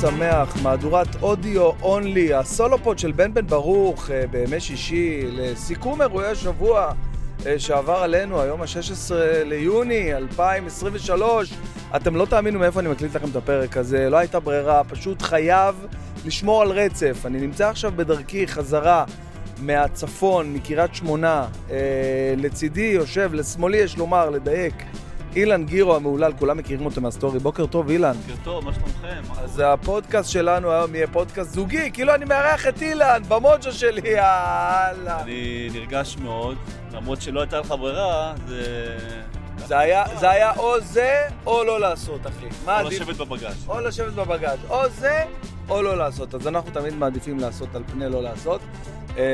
שמח, מהדורת אודיו אונלי, הסולופוד של בן בן ברוך אה, בימי שישי, לסיכום אירועי השבוע אה, שעבר עלינו, היום ה-16 ליוני 2023. אתם לא תאמינו מאיפה אני מקליט לכם את הפרק הזה, לא הייתה ברירה, פשוט חייב לשמור על רצף. אני נמצא עכשיו בדרכי חזרה מהצפון, מקריית שמונה, אה, לצידי יושב, לשמאלי יש לומר, לדייק. אילן גירו המהולל, כולם מכירים אותו מהסטורי. בוקר טוב, אילן. בוקר טוב, מה שלומכם? אז הפודקאסט שלנו היום יהיה פודקאסט זוגי, כאילו אני מארח את אילן במוג'ו שלי, יאללה. אני נרגש מאוד, למרות שלא הייתה לך ברירה, זה... זה היה, זה היה או זה או לא לעשות, אחי. מה או? לשבת בבגז. או לשבת בבגאז', או זה או לא לעשות. אז אנחנו תמיד מעדיפים לעשות על פני לא לעשות. אה,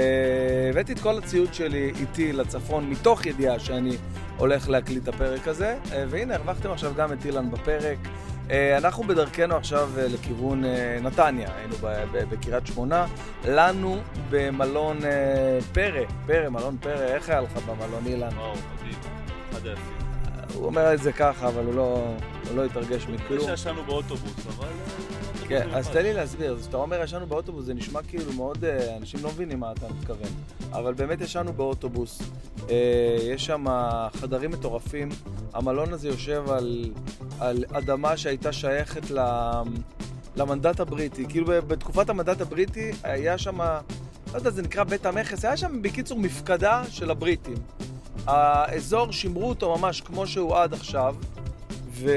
הבאתי את כל הציוד שלי איתי לצפון, מתוך ידיעה שאני הולך להקליט את הפרק הזה, אה, והנה, הרווחתם עכשיו גם את אילן בפרק. אה, אנחנו בדרכנו עכשיו אה, לכיוון נתניה, היינו בקריית שמונה, לנו במלון פרא, פרא, מלון פרא, איך היה לך במלון אילן? וואו, מדהים. אחד היפים. הוא אומר את זה ככה, אבל הוא לא, הוא לא התרגש מכלום. שישנו באוטובוס, אבל... כן, אז. תן לי להסביר, כשאתה אומר ישנו באוטובוס זה נשמע כאילו מאוד, אנשים לא מבינים מה אתה מתכוון, אבל באמת ישנו באוטובוס, יש שם חדרים מטורפים, המלון הזה יושב על, על אדמה שהייתה שייכת ל, למנדט הבריטי, כאילו בתקופת המנדט הבריטי היה שם, לא יודע, זה נקרא בית המכס, היה שם בקיצור מפקדה של הבריטים. האזור שימרו אותו ממש כמו שהוא עד עכשיו, ו...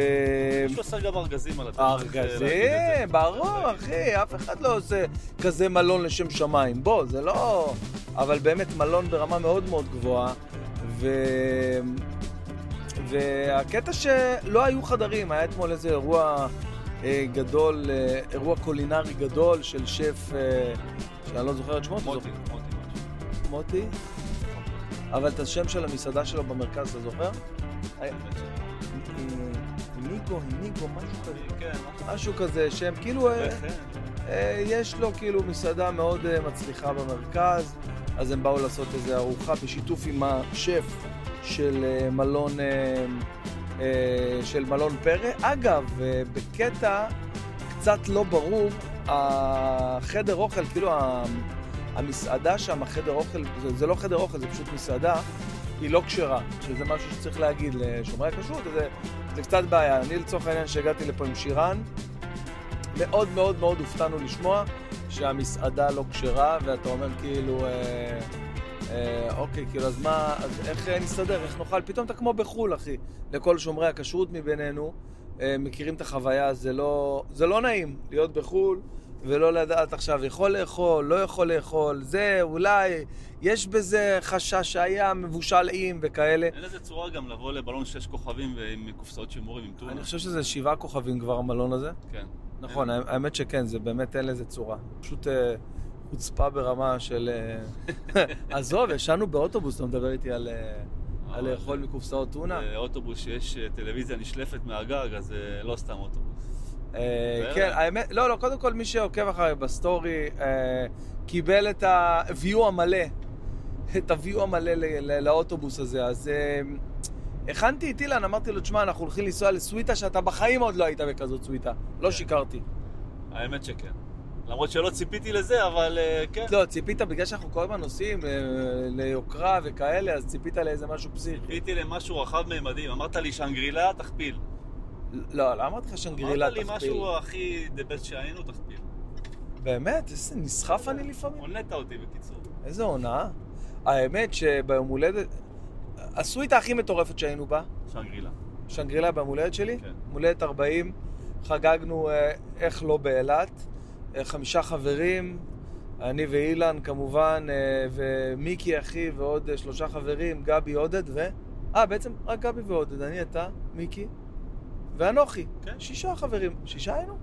מישהו עשה גם ארגזים על הדרך. ארגזים, ברור, אחי, אף אחד לא עושה כזה מלון לשם שמיים. בוא, זה לא... אבל באמת מלון ברמה מאוד מאוד גבוהה, ו... והקטע שלא היו חדרים, היה אתמול איזה אירוע אה, גדול, אה, אירוע קולינרי גדול של שף, אה, שאני לא זוכר את שמו, מוטי? מוטי. מוטי? אבל את השם של המסעדה שלו במרכז, אתה זוכר? היה- ניגו, ניגו, משהו כזה. כן, משהו. כזה, שהם כאילו, אה, וכן. אה, יש לו כאילו מסעדה מאוד אה, מצליחה במרכז, אז הם באו לעשות איזו ארוחה בשיתוף עם השף של אה, מלון, אה, אה, של מלון פרא. אגב, בקטע קצת לא ברור, החדר אוכל, כאילו המסעדה שם, החדר אוכל, זה, זה לא חדר אוכל, זה פשוט מסעדה, היא לא כשרה, שזה משהו שצריך להגיד לשומרי הכשרות, זה, זה קצת בעיה. אני לצורך העניין שהגעתי לפה עם שירן, מאוד מאוד מאוד הופתענו לשמוע שהמסעדה לא כשרה, ואתה אומר כאילו, אה, אה, אוקיי, כאילו, אז מה, אז איך אה, נסתדר, איך נאכל? פתאום אתה כמו בחו"ל, אחי. לכל שומרי הכשרות מבינינו, אה, מכירים את החוויה, זה לא, זה לא נעים להיות בחו"ל. ולא לדעת עכשיו, יכול לאכול, לא יכול לאכול, זה, אולי, יש בזה חשש שהיה מבושל עם וכאלה. אין איזה צורה גם לבוא למלון שש כוכבים ועם קופסאות שימורים עם טונה. אני חושב שזה שבעה כוכבים כבר המלון הזה. כן. נכון, האמת שכן, זה באמת אין לזה צורה. פשוט אה, חוצפה ברמה של... אה, עזוב, ישנו באוטובוס, אתה מדבר איתי על, אה, על לאכול מקופסאות טונה. באוטובוס שיש אה, טלוויזיה נשלפת מהגג, אז לא סתם אוטובוס. אה, כן, האמת, לא, לא, קודם כל מי שעוקב אחריי בסטורי אה, קיבל את ה-view המלא, את ה-view המלא לאוטובוס הזה, אז אה, הכנתי את אילן, אמרתי לו, תשמע, אנחנו הולכים לנסוע לסוויטה שאתה בחיים עוד לא היית בכזאת סוויטה. לא שיקרתי. האמת שכן. למרות שלא ציפיתי לזה, אבל אה, כן. לא, ציפית, בגלל שאנחנו כל הזמן נוסעים אה, ליוקרה וכאלה, אז ציפית לאיזה משהו פסיכי. ציפיתי למשהו רחב מימדים. אמרת לי שאנגרילה, תכפיל. לא, לא אמרתי לך שאנגרילה אמרת לי תכפיל. משהו הכי the best שהיינו, תכפיל. באמת? איזה נסחף אני לפעמים. הונית אותי בקיצור. איזה הונאה. האמת שביום הולדת... הסוויטה הכי מטורפת שהיינו בה, שאנגרילה. שאנגרילה ביום הולדת שלי, כן. יום הולדת 40, חגגנו אה, איך לא באילת, אה, חמישה חברים, אני ואילן כמובן, אה, ומיקי אחי ועוד שלושה חברים, גבי עודד ו... אה, בעצם רק גבי ועודד, אני, אתה, מיקי ואנוכי. כן. שישה חברים. שישה היינו?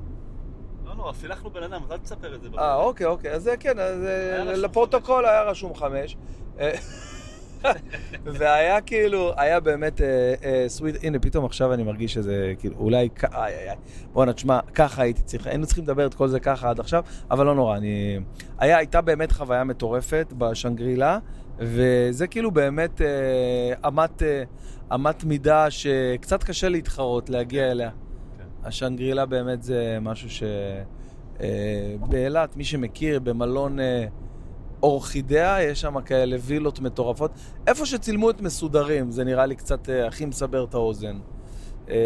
לא נורא, פילחנו בן אדם, אז אל תספר את זה. אה, אוקיי, אוקיי. אז כן, אז לפרוטוקול היה רשום חמש. והיה כאילו, היה באמת אה, אה, סוויט, הנה פתאום עכשיו אני מרגיש שזה, כאילו, אולי, איי איי איי, בואנה, תשמע, ככה הייתי צריך, היינו צריכים לדבר את כל זה ככה עד עכשיו, אבל לא נורא, אני... היה, הייתה באמת חוויה מטורפת בשנגרילה, וזה כאילו באמת אה, אמת, אה, אמת מידה שקצת קשה להתחרות, להגיע אליה. כן. השנגרילה באמת זה משהו ש... אה, באילת, מי שמכיר, במלון אה, אורחידאה, יש שם כאלה וילות מטורפות. איפה שצילמו את מסודרים, זה נראה לי קצת אה, הכי מסבר את האוזן. אה,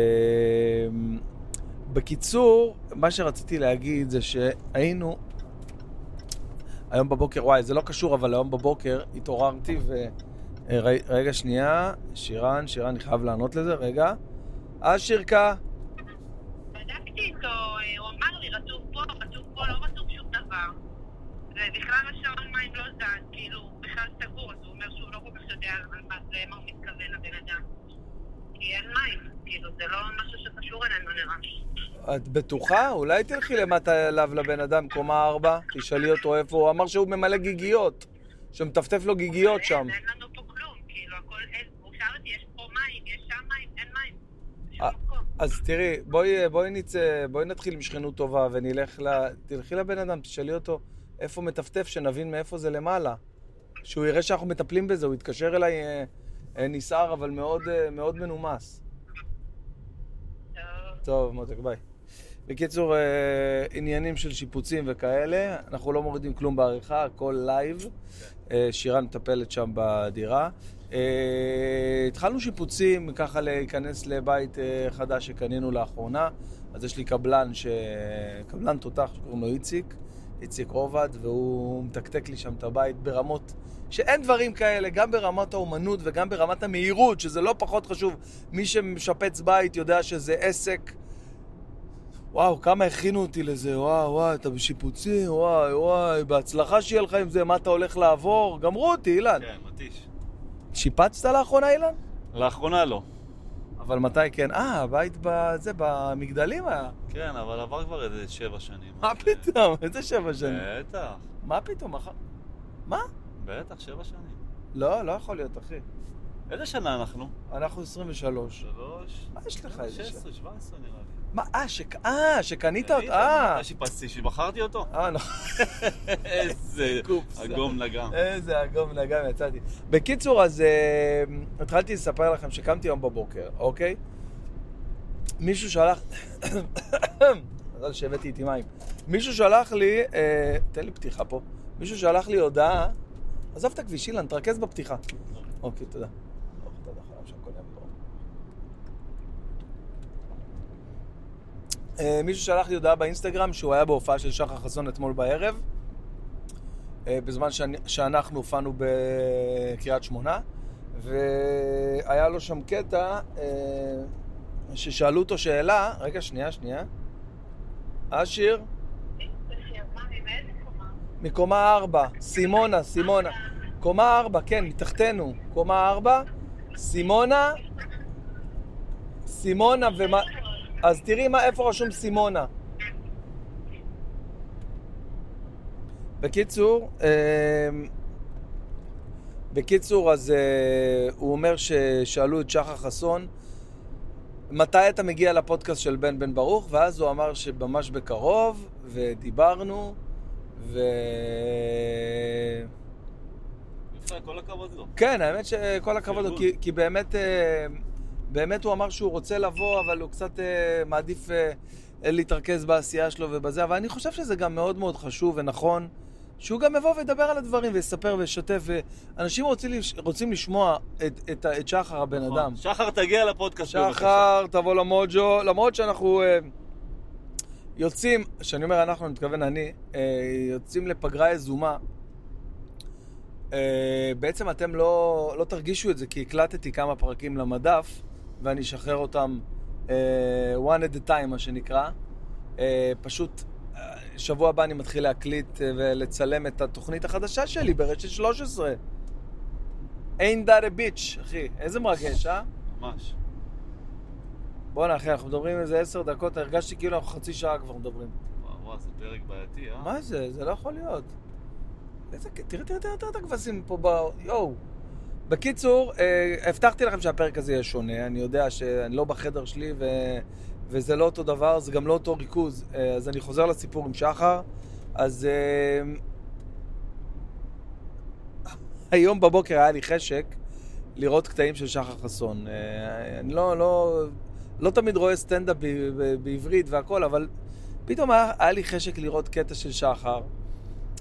בקיצור, מה שרציתי להגיד זה שהיינו... היום בבוקר, וואי, זה לא קשור, אבל היום בבוקר התעוררתי ו... אה, רגע, שנייה, שירן, שירן, אני חייב לענות לזה, רגע. אה, שירקה? בדקתי איתו, אה, הוא אמר לי, רטוב פה, רטוב פה, לא רטוב שום דבר. ובכלל השעון מים לא זז, כאילו, בכלל סגור, אז הוא אומר שהוא לא כל כך יודע על מה זה, מה הוא מתכוון לבן אדם. כי אין מים, כאילו, זה לא משהו שקשור אלינו נראה. את בטוחה? אולי תלכי למטה אליו לבן אדם, קומה ארבע, תשאלי אותו איפה הוא. אמר שהוא ממלא גיגיות, שמטפטף לו גיגיות שם. אין, לנו פה כלום, כאילו, הכל אין. הוא שאל אותי, יש פה מים, יש שם מים, אין מים. אה. אז תראי, בואי, בואי נצא, בואי נתחיל עם שכנות טובה ונלך ל... תלכי לבן אדם, תשאלי אותו איפה מטפטף, שנבין מאיפה זה למעלה. שהוא יראה שאנחנו מטפלים בזה, הוא יתקשר אליי אה, אה, נסער, אבל מאוד, אה, מאוד מנומס. טוב. מותק, ביי. בקיצור, אה, עניינים של שיפוצים וכאלה, אנחנו לא מורידים כלום בעריכה, הכל live. אה, שירן מטפלת שם בדירה. אה, התחלנו שיפוצים, ככה להיכנס לבית אה, חדש שקנינו לאחרונה. אז יש לי קבלן, ש... קבלן תותח שקוראים לו איציק, איציק עובד, והוא מתקתק לי שם את הבית ברמות שאין דברים כאלה, גם ברמת האומנות וגם ברמת המהירות, שזה לא פחות חשוב. מי שמשפץ בית יודע שזה עסק. וואו, כמה הכינו אותי לזה, וואו, וואי, אתה בשיפוצים, וואי, וואי, בהצלחה שיהיה לך עם זה, מה אתה הולך לעבור? גמרו אותי, אילן. כן, מתיש. שיפצת לאחרונה, אילן? לאחרונה לא. אבל מתי כן? אה, הבית בזה, במגדלים היה. כן, אבל עבר כבר איזה שבע שנים. מה פתאום? איזה שבע שנים. בטח, מה פתאום? מה? בטח, שבע שנים. לא, לא יכול להיות, אחי. איזה שנה אנחנו? אנחנו 23. שלוש? מה יש לך איזה 16, 17 נראה לי. מה, אה, שק- אה, שקנית קנית? אותו, אה. שיפצתי? שבחרתי אותו? אה, נכון. איזה. אגום נגם. איזה אגום נגם יצאתי. בקיצור, אז אה, התחלתי לספר לכם שקמתי היום בבוקר, אוקיי? מישהו שלח... מזל שהבאתי איתי מים. מישהו שלח לי... אה, תן לי פתיחה פה. מישהו שלח לי הודעה... עזוב את הכביש, אילן, תרכז בפתיחה. אוקיי, תודה, חייב שהכל יהיה ברור. אה, מישהו שלח לי הודעה באינסטגרם שהוא היה בהופעה של שחר חסון אתמול בערב, אה, בזמן שאנחנו הופענו בקריית שמונה, והיה לו שם קטע אה, ששאלו אותו שאלה, רגע, שנייה, שנייה. אשיר? מקומה ארבע, סימונה, סימונה. קומה ארבע, כן, מתחתנו. קומה ארבע, סימונה, סימונה ומה... אז תראי מה, איפה רשום סימונה. בקיצור, אה, בקיצור, אז אה, הוא אומר ששאלו את שחר חסון, מתי אתה מגיע לפודקאסט של בן בן ברוך? ואז הוא אמר שממש בקרוב, ודיברנו, ו... כל הכבוד לו. כן, האמת שכל הכבוד לו. כי, כי באמת, אה, באמת הוא אמר שהוא רוצה לבוא, אבל הוא קצת אה, מעדיף אה, להתרכז בעשייה שלו ובזה, אבל אני חושב שזה גם מאוד מאוד חשוב ונכון, שהוא גם יבוא וידבר על הדברים ויספר וישתף, ואנשים רוצים, רוצים לשמוע את, את, את שחר הבן נכון. אדם. שחר, תגיע לפודקאסט בבקשה. שחר, תבוא למוג'ו, למרות שאנחנו אה, יוצאים, כשאני אומר אנחנו, אני מתכוון אני, אה, יוצאים לפגרה יזומה. אה, בעצם אתם לא, לא תרגישו את זה, כי הקלטתי כמה פרקים למדף, ואני אשחרר אותם אה, one at a time, מה שנקרא. אה, פשוט, אה, שבוע הבא אני מתחיל להקליט אה, ולצלם את התוכנית החדשה שלי ברשת 13. ain't that a bitch, אחי. איזה מרגש, אה? ממש. בואנה אחי, אנחנו מדברים איזה עשר דקות, הרגשתי כאילו אנחנו חצי שעה כבר מדברים. וואו, זה פרק בעייתי, אה? מה זה? זה לא יכול להיות. איזה... תראה, תראה, תראה, תראה את הכבשים פה ב... יואו. בקיצור, אה, הבטחתי לכם שהפרק הזה יהיה שונה, אני יודע שאני לא בחדר שלי ו... וזה לא אותו דבר, זה גם לא אותו ריכוז. אה, אז אני חוזר לסיפור עם שחר. אז אה, היום בבוקר היה לי חשק לראות קטעים של שחר חסון. אני לא, לא... לא תמיד רואה סטנדאפ בעברית והכל, אבל פתאום היה, היה לי חשק לראות קטע של שחר,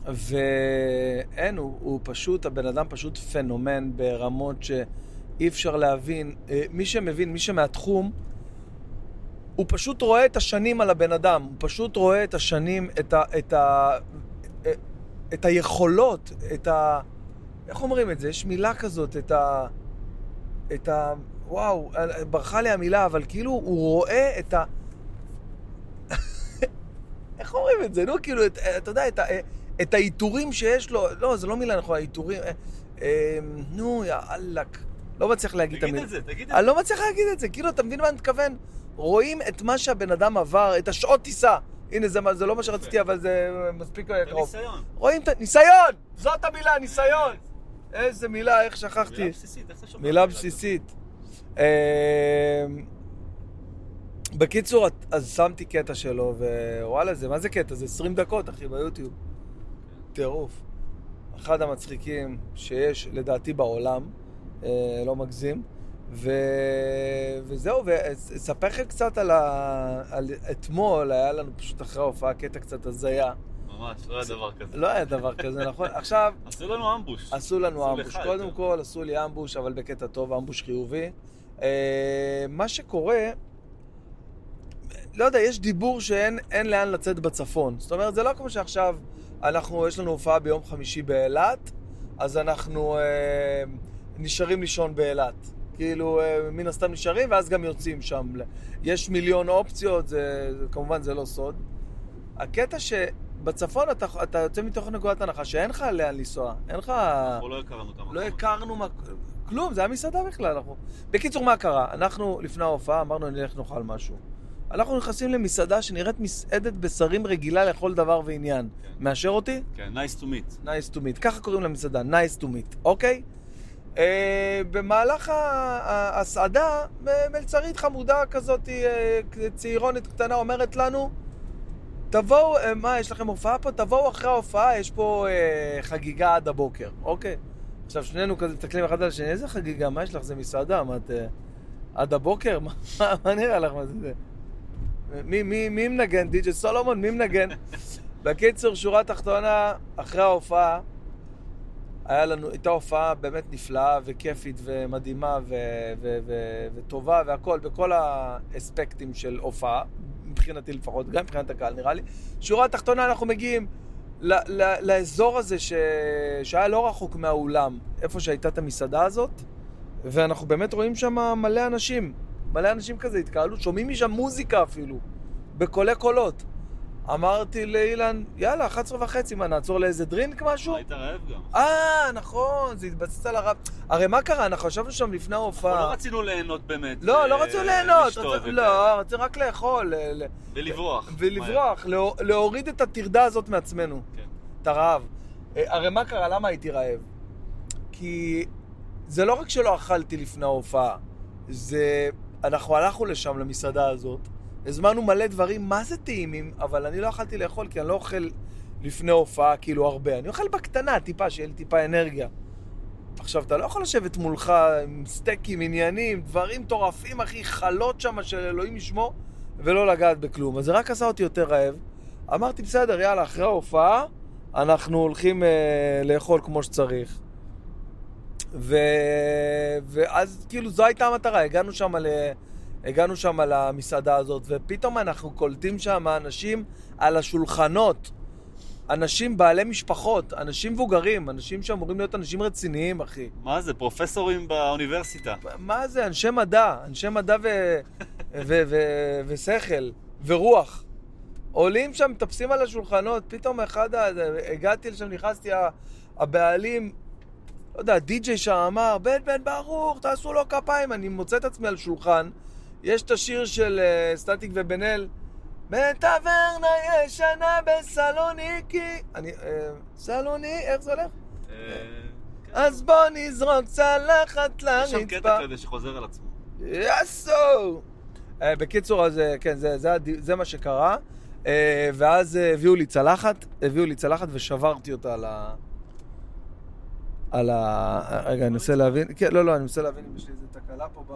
ואין, הוא, הוא פשוט, הבן אדם פשוט פנומן ברמות שאי אפשר להבין. אה, מי שמבין, מי שמהתחום, הוא פשוט רואה את השנים על הבן אדם, הוא פשוט רואה את השנים, את ה... את ה... את היכולות, את ה... איך אומרים את זה? יש מילה כזאת, את ה... את ה... וואו, ברחה לי המילה, אבל כאילו הוא רואה את ה... איך אומרים את זה? נו, כאילו, את, אתה יודע, את, ה... את העיטורים שיש לו, לא, זה לא מילה נכונה, העיטורים... אה, אה, נו, יא אללק. לא מצליח להגיד את תגיד המילה. את זה, תגיד את אני זה. לא מצליח להגיד את זה, כאילו, אתה מבין מה אני מתכוון? רואים את מה שהבן אדם עבר, את השעות טיסה. הנה, זה, זה לא מה שרציתי, אבל זה מספיק זה קרוב. ניסיון. רואים את. ניסיון! זאת המילה, ניסיון! איזה מילה, איך שכחתי. מילה בסיסית, איך אתה שומע? מילה? בסיסית. אמ, בקיצור, אז שמתי קטע שלו, ווואלה, זה, מה זה קטע? זה 20 דקות, אחי, ביוטיוב. טירוף. אחד המצחיקים שיש, לדעתי, בעולם, אה, לא מגזים. ו... וזהו, ואספר לכם קצת על, ה... על אתמול, היה לנו פשוט אחרי ההופעה קטע קצת הזיה. ממש, לא היה דבר כזה. לא היה דבר כזה, נכון? עכשיו, עשו לנו אמבוש. עשו לנו עשו אמבוש. קודם. כל עשו לי אמבוש, אבל בקטע טוב, אמבוש חיובי. אה, מה שקורה, לא יודע, יש דיבור שאין אין לאן לצאת בצפון. זאת אומרת, זה לא כמו שעכשיו, אנחנו, יש לנו הופעה ביום חמישי באילת, אז אנחנו אה, נשארים לישון באילת. כאילו, אה, מן הסתם נשארים, ואז גם יוצאים שם. יש מיליון אופציות, זה, כמובן זה לא סוד. הקטע שבצפון אתה, אתה יוצא מתוך נקודת הנחה שאין לך לאן לנסוע. אין לך... אנחנו לא הכרנו את המקום. לא הכרנו מה... כלום, זה היה מסעדה בכלל. אנחנו... בקיצור, מה קרה? אנחנו, לפני ההופעה, אמרנו, נלך נאכל משהו. אנחנו נכנסים למסעדה שנראית מסעדת בשרים רגילה לכל דבר ועניין. כן. מאשר אותי? כן, nice to meet. nice to meet. ככה קוראים למסעדה, nice to meet, אוקיי? אה, במהלך ה- ה- ההסעדה, מ- מלצרית חמודה כזאת, אה, צעירונת קטנה, אומרת לנו, תבואו, אה, מה, יש לכם הופעה פה? תבואו אחרי ההופעה, יש פה אה, חגיגה עד הבוקר, אוקיי? עכשיו, שנינו כזה מסתכלים אחד על השני, איזה חגיגה? מה יש לך? זה מסעדה? מה, את... אה, עד הבוקר? מה, מה, נראה לך? מה זה? מי, מי, מי מנגן? די.ג'י סולומון? מי מנגן? בקיצור, שורה תחתונה, אחרי ההופעה, היה לנו, הייתה הופעה באמת נפלאה וכיפית ומדהימה ו- ו- ו- וטובה והכל, בכל האספקטים של הופעה, מבחינתי לפחות, גם מבחינת הקהל נראה לי. שורה תחתונה, אנחנו מגיעים ל- ל- לאזור הזה ש- שהיה לא רחוק מהאולם, איפה שהייתה את המסעדה הזאת, ואנחנו באמת רואים שם מלא אנשים, מלא אנשים כזה, התקהלות, שומעים משם מוזיקה אפילו, בקולי קולות. אמרתי לאילן, יאללה, 11 וחצי, מה, נעצור לאיזה דרינק משהו? היית רעב גם. אה, נכון, זה התבסס על הרב. הרי מה קרה? אנחנו ישבנו שם לפני אנחנו ההופעה. לא רצינו ליהנות באמת. לא, אה, לא רצינו ליהנות. רצו- וכאלה. לא, רצינו רק לאכול. ולברוח. ולברוח, להור- להוריד את הטרדה הזאת מעצמנו. כן. את הרעב. אה, הרי מה קרה? למה הייתי רעב? כי זה לא רק שלא אכלתי לפני ההופעה, זה... אנחנו הלכנו לשם, למסעדה הזאת, הזמנו מלא דברים, מה זה טעימים, אבל אני לא יכלתי לאכול, כי אני לא אוכל לפני הופעה כאילו הרבה. אני אוכל בקטנה, טיפה, שיהיה לי טיפה אנרגיה. עכשיו, אתה לא יכול לשבת מולך עם סטייקים, עניינים, דברים מטורפים, אחי, חלות שם של אלוהים ישמור, ולא לגעת בכלום. אז זה רק עשה אותי יותר רעב. אמרתי, בסדר, יאללה, אחרי ההופעה, אנחנו הולכים אה, לאכול כמו שצריך. ו... ואז כאילו זו הייתה המטרה, הגענו שם, ל... הגענו שם למסעדה הזאת, ופתאום אנחנו קולטים שם אנשים על השולחנות, אנשים בעלי משפחות, אנשים מבוגרים, אנשים שאמורים להיות אנשים רציניים, אחי. מה זה, פרופסורים באוניברסיטה. מה זה, אנשי מדע, אנשי מדע ו... ו... ו... ושכל, ורוח. עולים שם, מטפסים על השולחנות, פתאום אחד. הגעתי לשם, נכנסתי, הבעלים, לא יודע, די.ג'יי שם אמר, בן בן ברוך, תעשו לו כפיים. אני מוצא את עצמי על שולחן, יש את השיר של uh, סטטיק ובן אל, בטברנה ישנה בסלוניקי. אני, uh, סלוני, איך זה הולך? כן. אז בוא נזרוק צלחת יש שם לרצפה. קטע כזה שחוזר על עצמו. יאסו! אה, בקיצור, אז כן, זה, זה, זה מה שקרה. אה, ואז הביאו לי צלחת, הביאו לי צלחת ושברתי אותה על ה... על ה... רגע, אני מנסה להבין, כן, לא, לא, אני מנסה להבין אם יש לי איזה תקלה פה ב...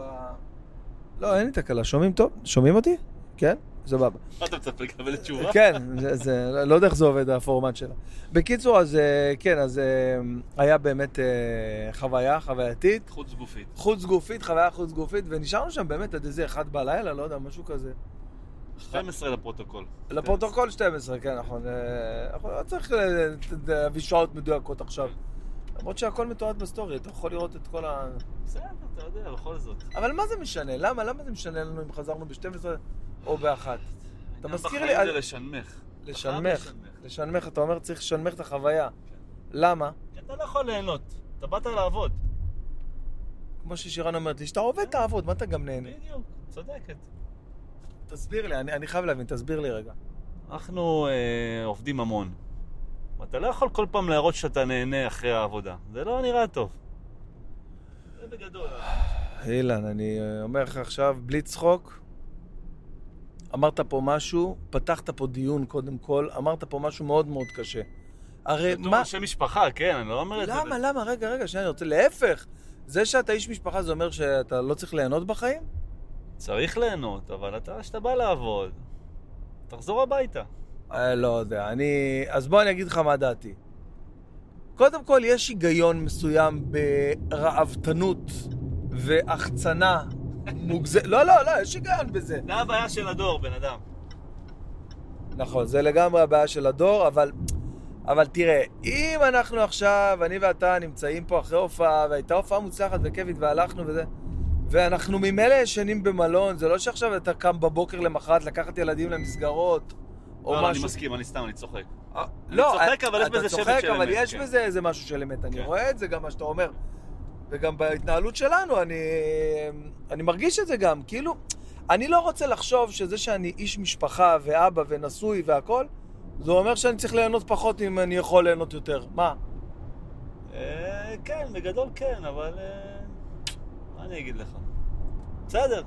לא, אין לי תקלה. שומעים טוב? שומעים אותי? כן? סבבה. מה אתה מצפה לקבל תשובה? כן, זה, לא יודע איך זה עובד הפורמט שלה. בקיצור, אז אה, כן, אז אה, היה באמת אה, חוויה, חווייתית, חוץ גופית. חוץ גופית, חוויה חוץ גופית, ונשארנו שם באמת עד איזה אחד בלילה, לא יודע, משהו כזה. 12 לפרוטוקול. לפרוטוקול 12, כן, נכון. אנחנו לא צריך להביא שעות מדויקות עכשיו. למרות שהכל מתועד בסטורי, אתה יכול לראות את כל ה... בסדר, אתה יודע, בכל זאת. אבל מה זה משנה? למה? למה זה משנה לנו אם חזרנו ב-12 או ב-1? אתה מזכיר לי... זה לשנמך. לשנמך. לשנמך. אתה אומר צריך לשנמך את החוויה. למה? כי אתה לא יכול ליהנות. אתה באת לעבוד. כמו ששירן אומרת לי, שאתה עובד תעבוד, מה אתה גם נהנה? בדיוק, צודקת. תסביר לי, אני, אני חייב להבין, תסביר לי רגע. אנחנו אה, עובדים המון. אתה לא יכול כל פעם להראות שאתה נהנה אחרי העבודה. זה לא נראה טוב. זה בגדול. אילן, אני אה, אומר לך עכשיו, בלי צחוק, אמרת פה משהו, פתחת פה דיון קודם כל, אמרת פה משהו מאוד מאוד קשה. הרי בתור מה... אנשי משפחה, כן, אני לא אומר את זה. למה, למה? רגע, רגע, שנייה, אני רוצה... להפך, זה שאתה איש משפחה זה אומר שאתה לא צריך ליהנות בחיים? צריך ליהנות, אבל אתה, כשאתה בא לעבוד, תחזור הביתה. אה, לא יודע, אני... אז בוא אני אגיד לך מה דעתי. קודם כל, יש היגיון מסוים ברעבתנות והחצנה מוגזמת. לא, לא, לא, יש היגיון בזה. זה הבעיה של הדור, בן אדם. נכון, זה לגמרי הבעיה של הדור, אבל... אבל תראה, אם אנחנו עכשיו, אני ואתה נמצאים פה אחרי הופעה, והייתה הופעה מוצלחת וכיפית והלכנו וזה, ואנחנו ממילא ישנים במלון, זה לא שעכשיו אתה קם בבוקר למחרת לקחת ילדים למסגרות, או לא, לא, אני משהו. מסכים, אני סתם, אני צוחק. אה, אני לא, צוחק, אבל יש אתה בזה שבט צוחק, של אבל אמת, יש כן. בזה איזה משהו של אמת. אני כן. רואה את זה גם, מה שאתה אומר. וגם בהתנהלות שלנו, אני, אני מרגיש את זה גם. כאילו, אני לא רוצה לחשוב שזה שאני איש משפחה ואבא ונשוי והכל, זה אומר שאני צריך ליהנות פחות אם אני יכול ליהנות יותר. מה? אה, כן, בגדול כן, אבל... אה, מה אני אגיד לך? בסדר,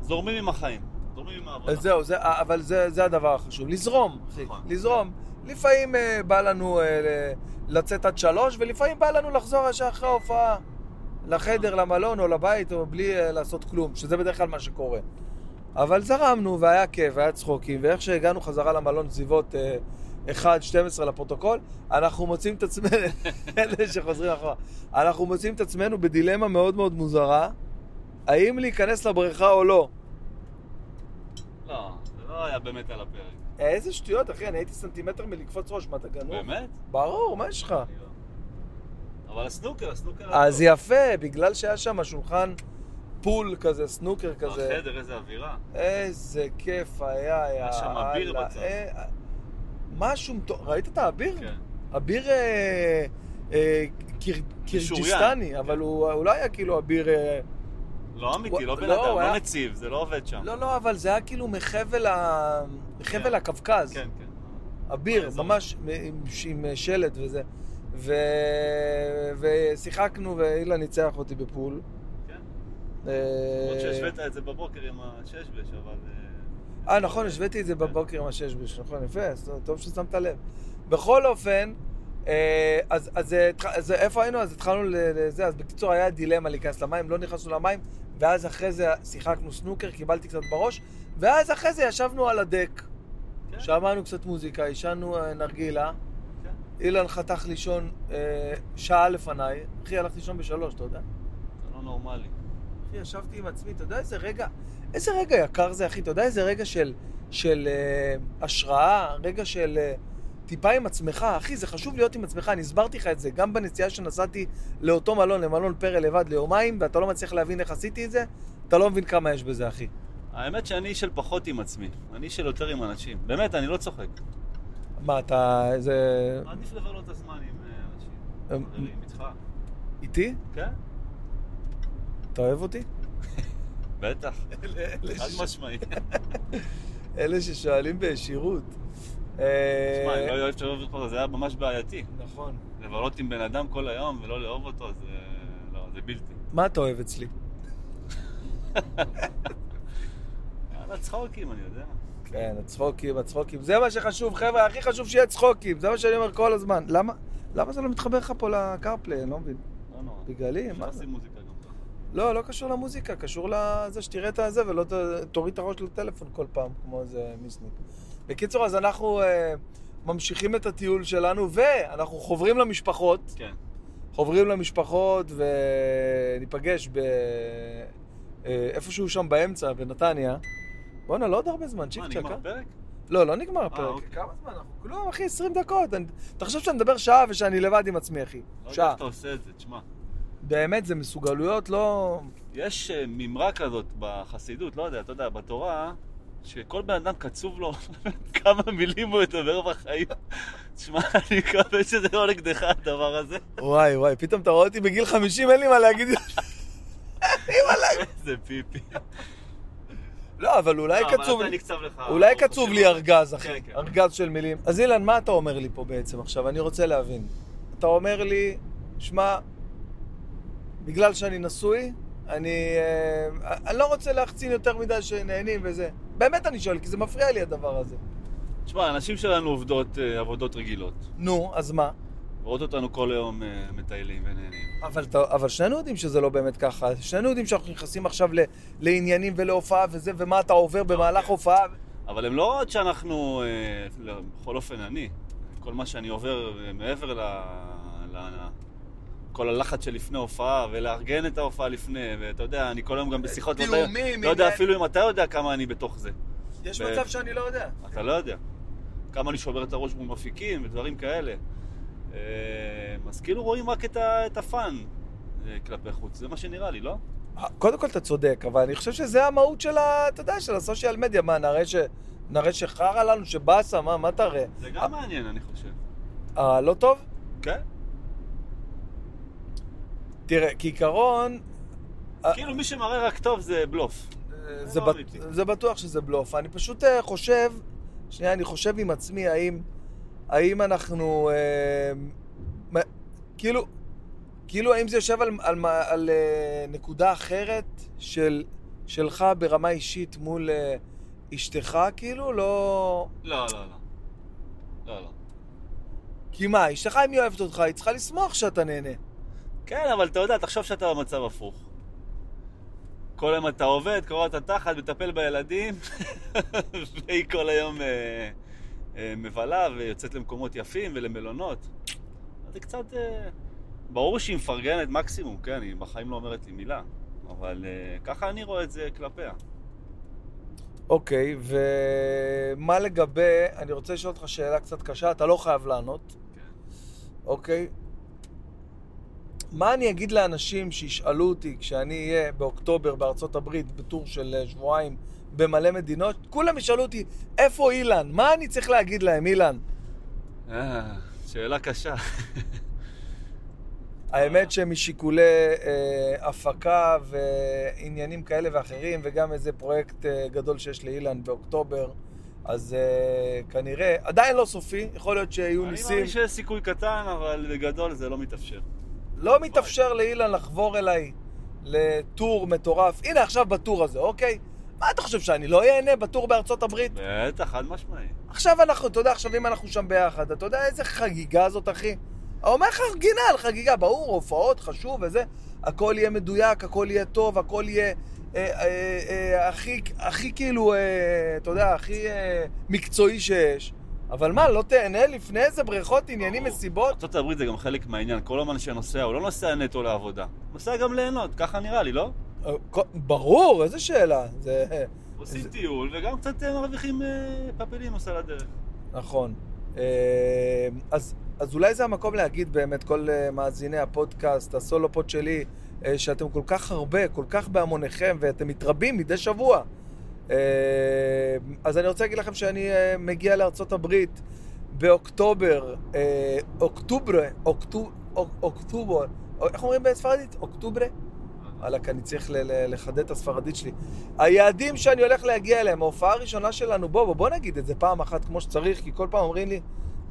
זורמים עם החיים, זורמים עם העבודה. זהו, זה, אבל זה, זה הדבר החשוב. לזרום, אחי. נכון. לזרום. לפעמים אה, בא לנו אה, לצאת עד שלוש, ולפעמים בא לנו לחזור ישר אחרי ההופעה. לחדר, למלון או לבית, או בלי אה, לעשות כלום, שזה בדרך כלל מה שקורה. אבל זרמנו, והיה כיף, והיה צחוקים, ואיך שהגענו חזרה למלון סביבות אה, 1-12 לפרוטוקול, אנחנו מוצאים את עצמנו, אלה שחוזרים אחורה, אנחנו מוצאים את עצמנו בדילמה מאוד מאוד מוזרה, האם להיכנס לבריכה או לא. לא היה באמת על הפרק. איזה שטויות, אחי, אני הייתי סנטימטר מלקפוץ ראש, מה אתה גנוב? באמת? ברור, מה יש לך? לא. אבל הסנוקר, הסנוקר... אז היה יפה, בגלל שהיה שם שולחן פול כזה, סנוקר טוב. כזה. החדר, איזה אווירה. איזה כיף היה, היה שם יאללה. אביר בצד. אה, משהו, מטור- ראית את האביר? כן. אביר אה, אה, קיר-. קירגיסטני, אבל הוא הוא לא היה כאילו אביר... אה, לא אמיתי, לא בן לא, אדם, לא נציב, זה לא עובד שם. לא, לא, אבל זה היה כאילו מחבל ה- מחבל כן. הקווקז. כן, כן. אביר. ממש עם, עם שלט וזה. ו... ושיחקנו ואילן ניצח אותי בפול. כן. אה, למרות שהשווית את זה בבוקר עם הששבש, אבל... אה, אה, נכון, השוויתי את זה בבוקר עם השש נכון, יפה, אז טוב ששמת לב. בכל אופן, אה, אז, אז, התח- אז איפה היינו? אז התחלנו לזה, אז בקיצור היה דילמה להיכנס למים, לא נכנסנו למים, ואז אחרי זה שיחקנו סנוקר, קיבלתי קצת בראש, ואז אחרי זה ישבנו על הדק, כן. שמענו קצת מוזיקה, עישנו אה, נרגילה, כן. אילן חתך לישון אה, שעה לפניי, אחי הלך לישון בשלוש, אתה יודע? זה לא נורמלי. אחי, ישבתי עם עצמי, אתה יודע איזה רגע, איזה רגע יקר זה, אחי, אתה יודע איזה רגע של, של אה, השראה, רגע של אה, טיפה עם עצמך, אחי, זה חשוב להיות עם עצמך, אני הסברתי לך את זה, גם בנסיעה שנסעתי לאותו מלון, למלון פרא לבד ליומיים, ואתה לא מצליח להבין איך עשיתי את זה, אתה לא מבין כמה יש בזה, אחי. האמת שאני של פחות עם עצמי, אני של יותר עם אנשים. באמת, אני לא צוחק. מה, אתה, איזה... עדיף לבלות את הזמן עם אה, אנשים. חברים, איתך. איתי? כן? אתה אוהב אותי? בטח. חד משמעי. אלה ששואלים בישירות. תשמע, אה, אני לא אוהב שאוהב אותך, זה היה ממש בעייתי. נכון. לבלות עם בן אדם כל היום ולא לאהוב אותו, זה... לא, זה בלתי. מה אתה אוהב אצלי? יאללה, צחוקים, אני יודע. כן, הצחוקים, הצחוקים. זה מה שחשוב, חבר'ה, הכי חשוב שיהיה צחוקים. זה מה שאני אומר כל הזמן. למה? למה זה לא מתחבר לך פה לקרפליי? אני לא מבין. לא נורא. בגללי? מה אפשר? לשים מוזיקה גם ככה. לא, לא קשור למוזיקה, קשור לזה שתראה את הזה ולא תוריד את הראש לטלפון כל פעם, כמו איזה מיסניק. בקיצור, אז אנחנו אה, ממשיכים את הטיול שלנו, ואנחנו חוברים למשפחות, כן. חוברים למשפחות וניפגש ב... אה, איפשהו שם באמצע, בנתניה. בואנה, לא עוד הרבה זמן, צ'יק מה, צ'ק, נגמר אה? הפרק? לא, לא נגמר הפרק. אוקיי. כמה זמן אנחנו? כלום, אחי, 20 דקות. אני- אתה חושב שאני מדבר שעה ושאני לבד עם עצמי, אחי. לא יודע שעה. איך אתה עושה את זה, תשמע. באמת, זה מסוגלויות לא... יש אה, מימרה כזאת בחסידות, לא יודע, אתה יודע, בתורה, שכל בן אדם קצוב לו כמה מילים הוא ידבר בחיים. תשמע, אני מקווה שזה לא נגדך הדבר הזה. וואי, וואי, פתאום אתה רואה אותי בגיל 50, אין לי מה להגיד. איזה פיפי. לא, אבל אולי לא, קצוב לי... אולי קצוב. לי ארגז, אחי. כן, כן. ארגז של מילים. אז אילן, מה אתה אומר לי פה בעצם עכשיו? אני רוצה להבין. אתה אומר לי, שמע, בגלל שאני נשוי, אני, אה, אני לא רוצה להחצין יותר מדי שנהנים וזה. באמת אני שואל, כי זה מפריע לי הדבר הזה. תשמע, הנשים שלנו עובדות אה, עבודות רגילות. נו, אז מה? רואות אותנו כל היום אה, מטיילים ונהנים. אבל, אבל שנינו יודעים שזה לא באמת ככה. שנינו יודעים שאנחנו נכנסים עכשיו ל, לעניינים ולהופעה וזה, ומה אתה עובר במהלך אוקיי. הופעה. אבל הם לא עוד שאנחנו, אה, לא, בכל אופן אני, כל מה שאני עובר אה, מעבר ל... כל הלחץ שלפני הופעה, ולארגן את ההופעה לפני, ואתה יודע, אני כל היום גם בשיחות, לא יודע- לא יודע אפילו אם אתה יודע כמה אני בתוך זה. יש ב- מצב שאני לא יודע. אתה לא יודע. כמה אני שובר את הראש מול מפיקים ודברים כאלה. אה, אז כאילו רואים רק את, ה... את הפאן אה, כלפי חוץ, זה מה שנראה לי, לא? קודם כל אתה צודק, אבל אני חושב שזה המהות של ה... אתה יודע, של הסושיאל מדיה. מה, נראה ש... נראה שחרא לנו, שבאסה, מה, מה תראה? זה גם מעניין, אני חושב. אה, לא טוב? כן? תראה, כעיקרון, אה, כאילו מי שמראה רק טוב זה בלוף. אה, זה לא בט... זה בטוח שזה בלוף. אני פשוט אה, חושב, שנייה, אני חושב עם עצמי, האם, האם אנחנו, אה, כאילו, כאילו, האם זה יושב על, על, על אה, נקודה אחרת של, שלך ברמה אישית מול אה, אשתך, כאילו? לא... לא, לא, לא. לא, לא. כי מה, אשתך אם היא אוהבת אותך, היא צריכה לשמוח שאתה נהנה. כן, אבל אתה יודע, תחשוב שאתה במצב הפוך. כל היום אתה עובד, קורא את התחת, מטפל בילדים, והיא כל היום אה, אה, מבלה ויוצאת למקומות יפים ולמלונות. זה קצת... אה, ברור שהיא מפרגנת מקסימום, כן, היא בחיים לא אומרת לי מילה. אבל אה, ככה אני רואה את זה כלפיה. אוקיי, ומה לגבי, אני רוצה לשאול אותך שאלה קצת קשה, אתה לא חייב לענות, כן. אוקיי? מה אני אגיד לאנשים שישאלו אותי כשאני אהיה באוקטובר בארצות הברית בטור של אה, שבועיים במלא מדינות? כולם ישאלו אותי, איפה אילן? מה אני צריך להגיד להם, אילן? אה, שאלה קשה. האמת שמשיקולי אה, הפקה ועניינים כאלה ואחרים, וגם איזה פרויקט אה, גדול שיש לאילן באוקטובר, אז אה, כנראה, עדיין לא סופי, יכול להיות שיהיו אני ניסים. מאמין שיש סיכוי קטן, אבל בגדול זה לא מתאפשר. לא מתאפשר לאילן לחבור אליי לטור מטורף. הנה עכשיו בטור הזה, אוקיי? מה אתה חושב, שאני לא אהנה בטור בארצות הברית? בטח, חד משמעי. עכשיו אנחנו, אתה יודע, עכשיו אם אנחנו שם ביחד, אתה יודע איזה חגיגה זאת, אחי? אומר לך גינה על חגיגה, ברור, הופעות, חשוב וזה, הכל יהיה מדויק, הכל יהיה טוב, הכל יהיה אה, אה, אה, הכי, הכי כאילו, אה, אתה יודע, הכי אה, מקצועי שיש. אבל מה, לא תהנה לפני איזה בריכות, עניינים. מסיבות? ארצות הברית זה גם חלק מהעניין, כל אומן שנוסע, הוא לא נוסע נטו לעבודה. נוסע גם ליהנות, ככה נראה לי, לא? אה, ברור, איזה שאלה. זה... עושים טיול וגם קצת אה, מרוויחים אה, פאפלים עושה לדרך. נכון. אז, אז אולי זה המקום להגיד באמת, כל מאזיני הפודקאסט, הסולו פוד שלי, שאתם כל כך הרבה, כל כך בהמוניכם, ואתם מתרבים מדי שבוע. אה, אז אני רוצה להגיד לכם שאני אה, מגיע לארצות הברית באוקטובר, אה, אוקטובר, אוקטו- אוק- אוקטובר, איך אומרים בספרדית? אוקטוbre? וואלכ, אני צריך לחדד את הספרדית שלי. היעדים שאני הולך להגיע אליהם, ההופעה הראשונה שלנו, בוא, בוא, נגיד את זה פעם אחת כמו שצריך, כי כל פעם אומרים לי,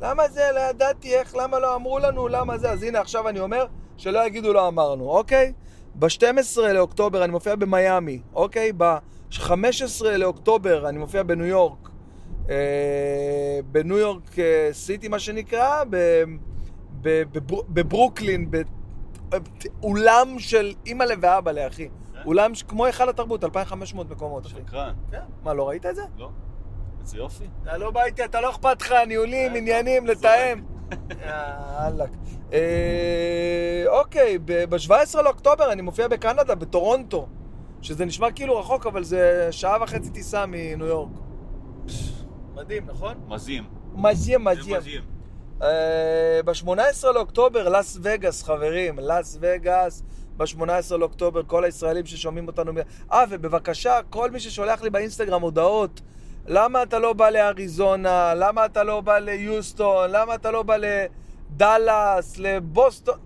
למה זה, לא ידעתי איך, למה לא אמרו לנו, למה זה, אז הנה עכשיו אני אומר, שלא יגידו לא אמרנו, אוקיי? ב-12 לאוקטובר אני מופיע במיאמי, אוקיי? ב-15 לאוקטובר אני מופיע בניו יורק, אה, בניו יורק אה, סיטי מה שנקרא, בברוקלין, ב- אולם של אימא'לה ואבא'לה, אחי. כן? אולם ש- כמו היכל התרבות, 2,500 מקומות. שקרן. כן. מה, לא ראית את זה? לא? איזה יופי. אתה לא בא איתי, אתה לא אכפת לך, ניהולים, אה, עניינים, לתאם. יאללה. אה, אוקיי, ב-17 לאוקטובר אני מופיע בקנדה, בטורונטו, שזה נשמע כאילו רחוק, אבל זה שעה וחצי טיסה מניו יורק. מדהים, נכון? מזים. מזים, מזים. מזים. ב-18 לאוקטובר, לאס וגאס, חברים, לאס וגאס. ב-18 לאוקטובר, כל הישראלים ששומעים אותנו... אה, ובבקשה, כל מי ששולח לי באינסטגרם הודעות, למה אתה לא בא לאריזונה? למה אתה לא בא ליוסטון? למה אתה לא בא לדאלאס? לבוסטון?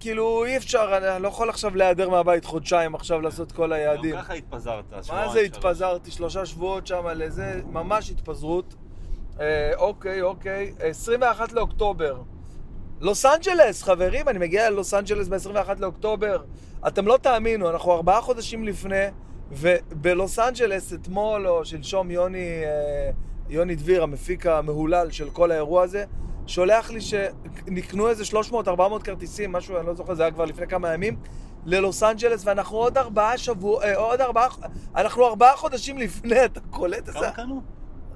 כאילו, אי אפשר, אני לא יכול עכשיו להיעדר מהבית חודשיים עכשיו לעשות כל היעדים. גם ככה התפזרת. מה זה. התפזרתי? שלושה שבועות שם לזה, ממש התפזרות. אה, אוקיי, אוקיי. 21 לאוקטובר. לוס אנג'לס, חברים, אני מגיע ללוס אנג'לס ב-21 לאוקטובר. אתם לא תאמינו, אנחנו ארבעה חודשים לפני, ובלוס אנג'לס אתמול או שלשום יוני, אה, יוני דביר, המפיק המהולל של כל האירוע הזה, שולח לי שנקנו איזה 300-400 כרטיסים, משהו, אני לא זוכר, זה היה כבר לפני כמה ימים, ללוס אנג'לס, ואנחנו עוד ארבעה שבוע... אה, עוד ארבעה... אנחנו ארבעה חודשים לפני, אתה קולט את זה? כמה קנו?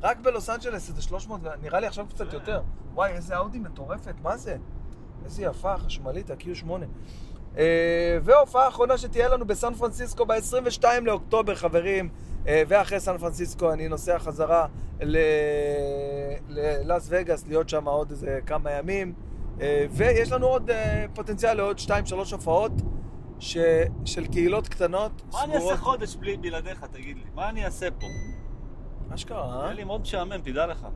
רק בלוס אנג'לס איזה 300, נראה לי עכשיו קצת יותר. וואי, איזה אאודי מטורפת, מה זה? איזה יפה, חשמלית, ה-Q8. אה, והופעה האחרונה שתהיה לנו בסן פרנסיסקו ב-22 לאוקטובר, חברים. אה, ואחרי סן פרנסיסקו אני נוסע חזרה ללאס וגאס, להיות שם עוד איזה כמה ימים. אה, ויש לנו עוד אה, פוטנציאל לעוד 2-3 הופעות ש... של קהילות קטנות, מה אני אעשה חודש בלי- בלעדיך, תגיד לי? מה אני אעשה פה? מה שקרה, אה? לי מאוד משעמם, תדע לך.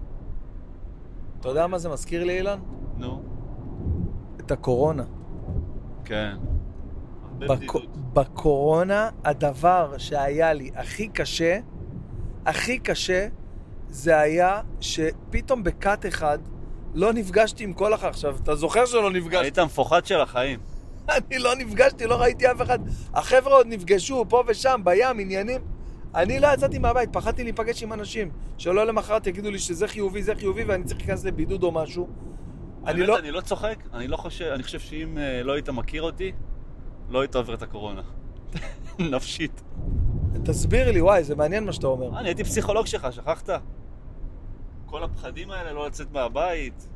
אתה יודע מה זה מזכיר לי, אילן? נו. את הקורונה. כן. בק... בקורונה הדבר שהיה לי הכי קשה, הכי קשה, זה היה שפתאום בכת אחד לא נפגשתי עם כל החיים. עכשיו, אתה זוכר שלא נפגשתי? היית מפוחד של החיים. אני לא נפגשתי, לא ראיתי אף אחד. החבר'ה עוד נפגשו פה ושם, בים, עניינים. אני לא יצאתי מהבית, פחדתי להיפגש עם אנשים. שלא למחרת יגידו לי שזה חיובי, זה חיובי, ואני צריך להיכנס לבידוד או משהו. אני לא... אני לא צוחק, אני לא חושב, אני חושב שאם אה, לא היית מכיר אותי, לא היית עובר את הקורונה. נפשית. תסביר לי, וואי, זה מעניין מה שאתה אומר. אני הייתי פסיכולוג שלך, שכחת? כל הפחדים האלה, לא לצאת מהבית.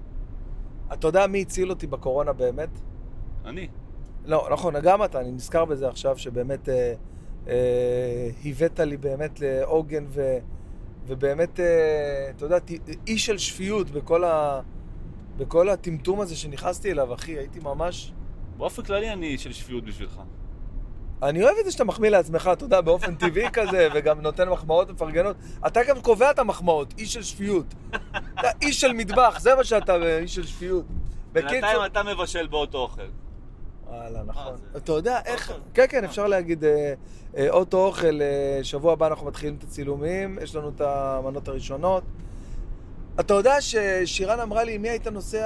אתה יודע מי הציל אותי בקורונה באמת? אני. לא, נכון, גם אתה, אני נזכר בזה עכשיו, שבאמת אה, אה, הבאת לי באמת לעוגן, ו, ובאמת, אה, אתה יודע, אי של שפיות בכל, ה, בכל הטמטום הזה שנכנסתי אליו, אחי, הייתי ממש... באופן כללי אני של שפיות בשבילך. אני אוהב את זה שאתה מחמיא לעצמך, אתה יודע, באופן טבעי כזה, וגם נותן מחמאות מפרגנות. אתה גם קובע את המחמאות, איש של שפיות. אתה איש של מטבח, זה מה שאתה, איש של שפיות. בינתיים אתה מבשל באותו אוכל. וואלה, נכון. אתה יודע איך... כן, כן, אפשר להגיד אה, אה, אוטו אוכל, אה, שבוע הבא אנחנו מתחילים את הצילומים, יש לנו את המנות הראשונות. אתה יודע ששירן אמרה לי, מי היית נוסע...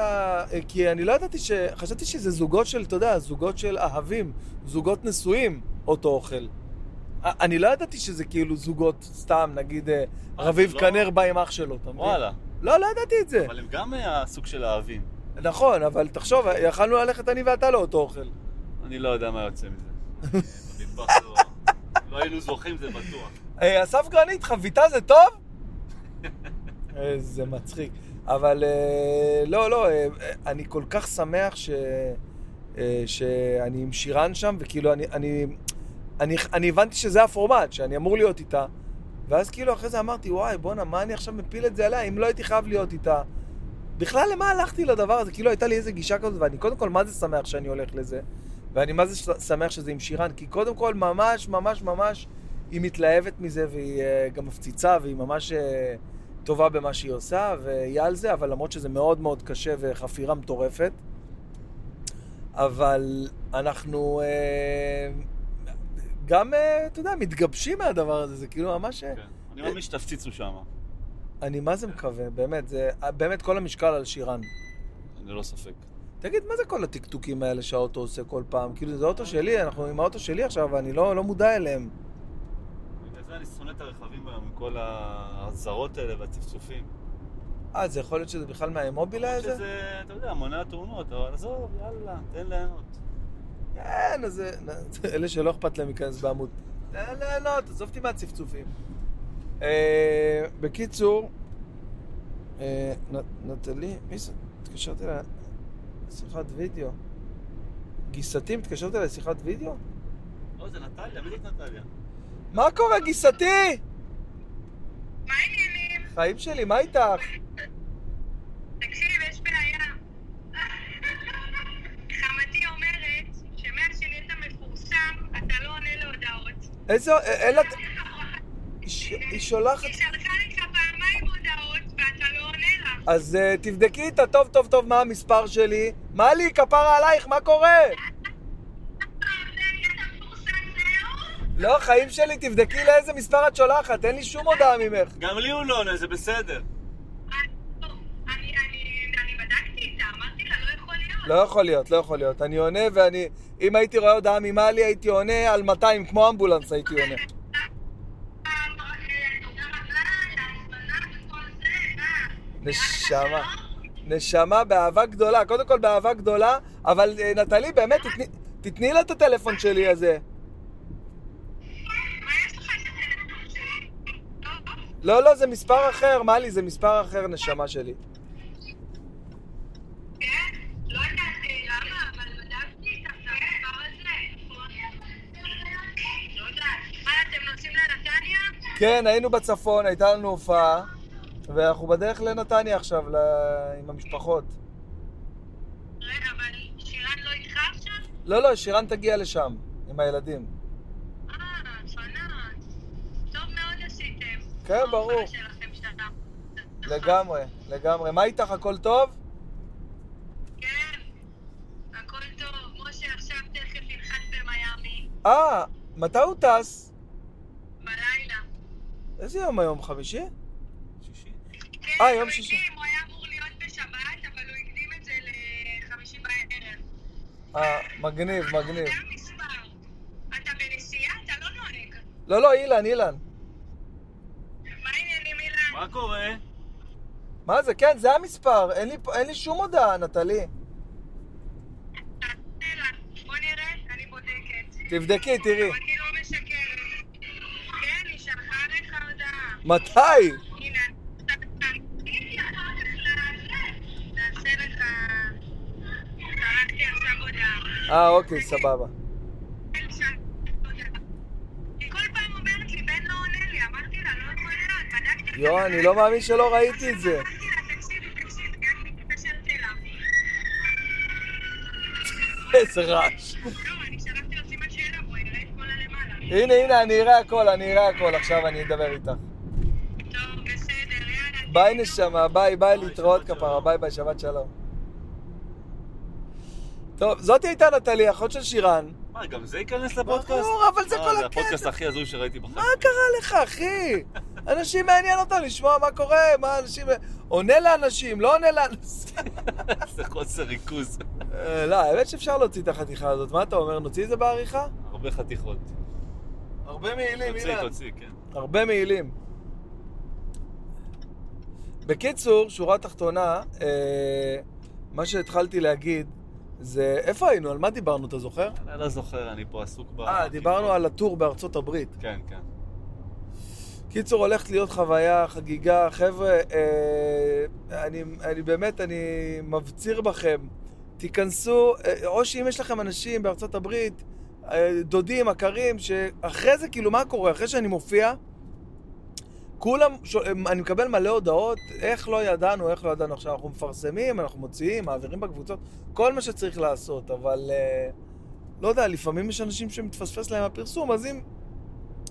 אה, כי אני לא ידעתי ש... חשבתי שזה זוגות של, אתה יודע, זוגות של אהבים, זוגות נשואים, אוטו אוכל. אני לא ידעתי שזה כאילו זוגות, סתם, נגיד, אה, מה, רביב לא- כנר בא עם אח שלו, אתה מבין? וואלה. לא, לא ידעתי את זה. אבל הם גם אה, הסוג של האהבים. נכון, אבל תחשוב, יכלנו ללכת אני ואתה לאותו אוכל. אני לא יודע מה יוצא מזה. לא- היינו זוכים, זה בטוח. אה, אסף גרנית, חביתה זה טוב? איזה מצחיק. אבל אה, לא, לא, אה, אני כל כך שמח ש... אה, שאני עם שירן שם, וכאילו אני, אני, אני, אני הבנתי שזה הפורמט, שאני אמור להיות איתה, ואז כאילו אחרי זה אמרתי, וואי, בואנה, מה אני עכשיו מפיל את זה עליה? אם לא הייתי חייב להיות איתה, בכלל למה הלכתי לדבר הזה? כאילו הייתה לי איזה גישה כזאת, ואני קודם כל מה זה שמח שאני הולך לזה, ואני מה זה שמח שזה עם שירן, כי קודם כל ממש ממש ממש היא מתלהבת מזה, והיא גם מפציצה, והיא ממש טובה במה שהיא עושה, והיא על זה, אבל למרות שזה מאוד מאוד קשה וחפירה מטורפת. אבל אנחנו אה, גם, אה, אתה יודע, מתגבשים מהדבר הזה, זה כאילו ממש... אה, כן. אני מאמין שתפציצו שם. אני מה זה מקווה, באמת, זה באמת כל המשקל על שירן. ללא ספק. תגיד, מה זה כל הטקטוקים האלה שהאוטו עושה כל פעם? כאילו, זה אוטו שלי, אנחנו עם האוטו שלי עכשיו, ואני לא, לא מודע אליהם. בגלל זה אני שונא את הרכבים היום, עם כל האזהרות האלה והצפצופים. אה, זה יכול להיות שזה בכלל מהמובילאיי הזה? שזה, אתה יודע, מונע תאונות, אבל עזוב, יאללה, תן ליהנות. כן, אז אלה שלא אכפת להם להיכנס בעמוד. תן ליהנות, עזוב אותי מהצפצופים. אה, בקיצור, אה, נטלי, מי זה? התקשרתי אליה לשיחת וידאו. גיסתי מתקשרת אליי לשיחת וידאו? לא, זה נטליה, מי זאת נטליה? מה קורה, גיסתי? מה העניינים? חיים שלי, מה איתך? תקשיב, יש בעיה. חמתי אומרת שמאז שנהיית מפורסם, אתה לא עונה להודעות. איזה... אה, אין לה... היא שולחת... היא שלחה לך פעמיים הודעות ואתה לא עונה לה. אז אה, תבדקי איתה טוב טוב טוב מה המספר שלי. מה לי, כפרה עלייך, מה קורה? לא, חיים שלי, תבדקי לאיזה מספר את שולחת, אין לי שום הודעה ממך. גם לי הוא לא עונה, זה בסדר. אני, אני, אני בדקתי איתה, אמרתי לה, לא יכול להיות. לא יכול להיות, לא. אני עונה ואני... אם הייתי רואה הודעה ממאלי, הייתי עונה על 200, כמו אמבולנס הייתי עונה. נשמה. נשמה, באהבה גדולה. קודם כל באהבה גדולה, אבל אה, נטלי, באמת, תתני לה את הטלפון שלי הזה. לא, לא, זה מספר אחר, מאלי, זה מספר אחר, נשמה שלי. כן? לא הזה. לא? כן, היינו בצפון, הייתה לנו הופעה, ואנחנו בדרך לנתניה עכשיו, ל... עם המשפחות. רגע, אבל שירן לא איתך עכשיו? לא, לא, שירן תגיע לשם, עם הילדים. אה, פנאט. טוב מאוד עשיתם. כן, ברור. לגמרי, לגמרי. מה איתך, הכל טוב? כן, הכל טוב. משה עכשיו תכף ינחת במיאמי, אה, מתי הוא טס? בלילה. איזה יום היום, חמישי? שישי. כן, אה, יום הוא שישי. הקדים, הוא היה אמור להיות בשבת, אבל הוא הקדים את זה לחמישי בערב. אה, מגניב, מגניב. זה המספר. אתה בנסיעה? אתה לא נוהג. לא, לא, אילן, אילן. מה קורה? מה זה? כן, זה המספר. אין לי, אין לי שום הודעה, נטלי. תבדקי, תראי. לא. כן, היא שלחה לך הודעה. מתי? הנה, תגידי אחר כך לזה. נעשה לך... שלחתי עכשיו הודעה. אה, אוקיי, סבבה. היא כל פעם אומרת לי, בן לא עונה לי, אמרתי לה, לא יכול יואו. אני לא מאמין שלא ראיתי את זה. איזה רעש. הנה, הנה, אני אראה הכל, אני אראה הכל, עכשיו אני אדבר איתך. ביי נשמה, ביי, ביי, להתראות כפרה. ביי ביי, שבת שלום. טוב, זאתי הייתה נטלי, אחות של שירן. מה, גם זה ייכנס לפודקאסט? ברור, אבל זה כל זה הפודקאסט הקטע. הכי הזוי שראיתי בחיים. מה קרה לך, אחי? אנשים מעניין אותם לשמוע מה קורה, מה אנשים... עונה לאנשים, לא עונה לאנשים. זה חוסר ריכוז. אה, לא, האמת שאפשר להוציא את החתיכה הזאת. מה אתה אומר, נוציא את זה בעריכה? הרבה חתיכות. הרבה מעילים, תוציא, אילן. תוציא, כן. הרבה מעילים. בקיצור, שורה תחתונה, אה, מה שהתחלתי להגיד זה... איפה היינו? על מה דיברנו, אתה זוכר? אני לא זוכר, אני פה עסוק ב... אה, דיברנו על הטור בארצות הברית. כן, כן. קיצור, הולכת להיות חוויה, חגיגה. חבר'ה, אה, אני, אני באמת, אני מפציר בכם, תיכנסו, אה, או שאם יש לכם אנשים בארצות הברית, אה, דודים, מכרים, שאחרי זה, כאילו, מה קורה? אחרי שאני מופיע, כולם, ש... אני מקבל מלא הודעות, איך לא ידענו, איך לא ידענו. עכשיו אנחנו מפרסמים, אנחנו מוציאים, מעבירים בקבוצות, כל מה שצריך לעשות, אבל אה, לא יודע, לפעמים יש אנשים שמתפספס להם הפרסום, אז אם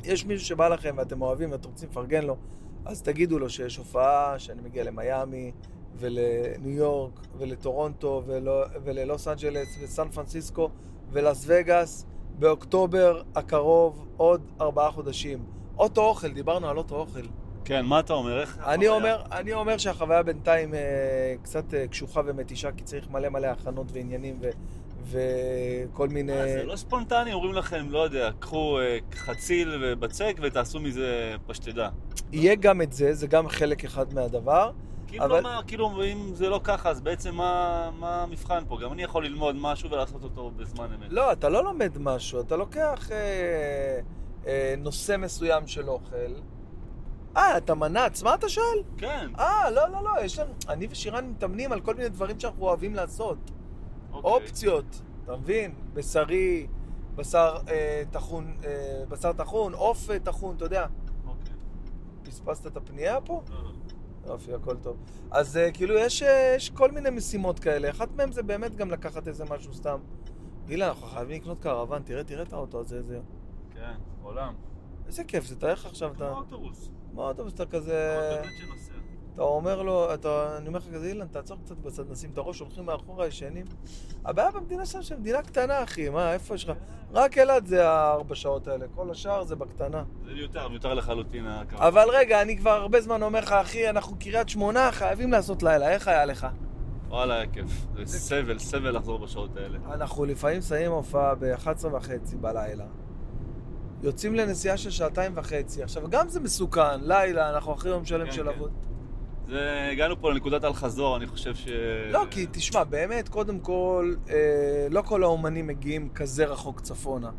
יש מישהו שבא לכם ואתם אוהבים ואתם רוצים לפרגן לו, אז תגידו לו שיש הופעה, שאני מגיע למיאמי ולניו יורק ולטורונטו ולא, וללוס אנג'לס וסן פרנסיסקו ולאס וגאס באוקטובר הקרוב עוד ארבעה חודשים. אוטו אוכל, דיברנו על אוטו אוכל. כן, מה אתה אומר? איך... אני? אומר, אני אומר שהחוויה בינתיים אה, קצת אה, קשוחה ומתישה, כי צריך מלא מלא הכנות ועניינים ו, וכל מיני... מה, זה לא ספונטני, אומרים לכם, לא יודע, קחו אה, חציל ובצק ותעשו מזה פשטדה. יהיה גם את זה, זה גם חלק אחד מהדבר, כאילו, אבל- מה, כאילו, אם זה לא ככה, אז בעצם מה, מה המבחן פה? גם אני יכול ללמוד משהו ולעשות אותו בזמן אמת. לא, אתה לא לומד משהו, אתה לוקח אה, אה, נושא מסוים של אוכל. אה, אתה מנץ, מה אתה שואל? כן, אה, לא, לא, לא, יש לנו... אני ושירן מתאמנים על כל מיני דברים שאנחנו אוהבים לעשות. אוקיי. אופציות, אתה מבין? בשרי, בשר אה, טחון, אה, בשר טחון, עוף אה, טחון, אתה יודע. אוקיי. פספסת את הפנייה פה? לא, לא. יופי, הכל טוב. אז אה, כאילו, יש, אה, יש כל מיני משימות כאלה. אחת מהן זה באמת גם לקחת איזה משהו סתם. גילה, אנחנו חייבים לקנות קרוון, תראה, תראה את האוטו הזה, איזה... כן, עולם. איזה כיף זה, תאר עכשיו, כמו אתה... אוטובוס. מה אוטובוס, אתה כזה... אוטובוס שנוסע. אתה אומר לו, אתה, אני אומר לך כזה, אילן, תעצור קצת בצד, נשים את הראש, הולכים מאחורה, ישנים. הבעיה במדינה שלנו שמדינה קטנה, אחי, מה, איפה יש לך? רק אילת זה הארבע שעות האלה, כל השאר זה בקטנה. זה מיותר, מיותר לחלוטין. אבל רגע, אני כבר הרבה זמן אומר לך, אחי, אנחנו קריית שמונה, חייבים לעשות לילה, איך היה לך? וואלה, היה כיף. זה סבל, סבל לחזור בשעות האלה. אנחנו לפעמים שמים הופעה ב-11 וחצי בלילה. יוצאים לנסיעה של שעתיים וחצי. עכשיו, גם זה מסוכן, לילה, אנחנו אחרי יום שלם כן, של כן. עבוד. זה, הגענו פה לנקודת אל-חזור, אני חושב ש... לא, כי תשמע, באמת, קודם כל, אה, לא כל האומנים מגיעים כזה רחוק צפונה.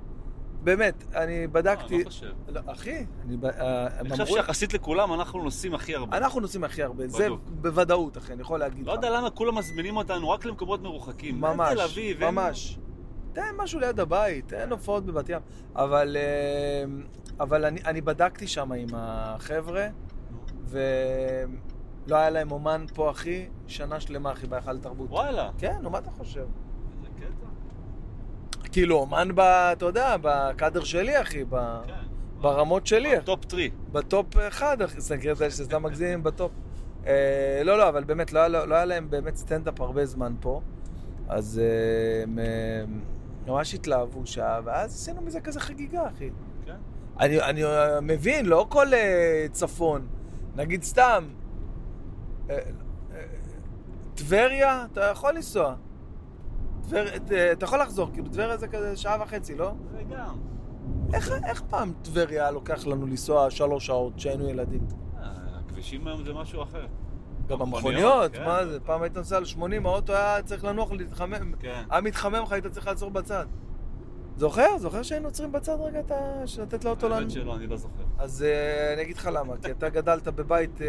באמת, אני לא, בדקתי... אני לא חושב. לא, אחי, אני... אה, אני חושב שיחסית לכולם אנחנו נוסעים הכי הרבה. אנחנו נוסעים הכי הרבה, זה בדוק. בוודאות, אחי, אני יכול להגיד לא לך. יודע למה כולם מזמינים אותנו רק למקומות מרוחקים. ממש, תל אביב, ממש. תן משהו ליד הבית, תן הופעות בבת ים. אבל, אה, אבל אני, אני בדקתי שם עם החבר'ה, ולא היה להם אומן פה, אחי, שנה שלמה, אחי, בהיכל תרבות. וואלה. כן, נו, מה אתה חושב? איזה קטע. כאילו, אומן, ב, אתה יודע, בקאדר שלי, אחי, ב, כן. ברמות שלי, אחי. top three. ב top אחד, אחי, זה קטע שזה מגזים בטופ. אה, לא, לא, אבל באמת, לא היה, לא היה להם באמת סטנדאפ הרבה זמן פה, אז אה, הם אה, ממש התלהבו שעה, ואז עשינו מזה כזה חגיגה, אחי. כן. אני, אני אה, מבין, לא כל אה, צפון. נגיד סתם, טבריה, אתה יכול לנסוע. אתה יכול לחזור, כאילו טבריה זה כזה שעה וחצי, לא? זה גם. איך, איך פעם טבריה לוקח לנו לנסוע שלוש שעות כשהיינו ילדים? אה, הכבישים היום זה משהו אחר. גם המכוניות, כן. מה זה? פעם היית נוסע על 80, האוטו היה צריך לנוח, להתחמם. כן. היה מתחמם לך, היית צריך לעצור בצד. זוכר? זוכר שהיינו עוצרים בצד רגע את ה... לתת לאוטו לנו? האמת שלא, אני לא זוכר. אז אה, אני אגיד לך למה, כי אתה גדלת בבית אה,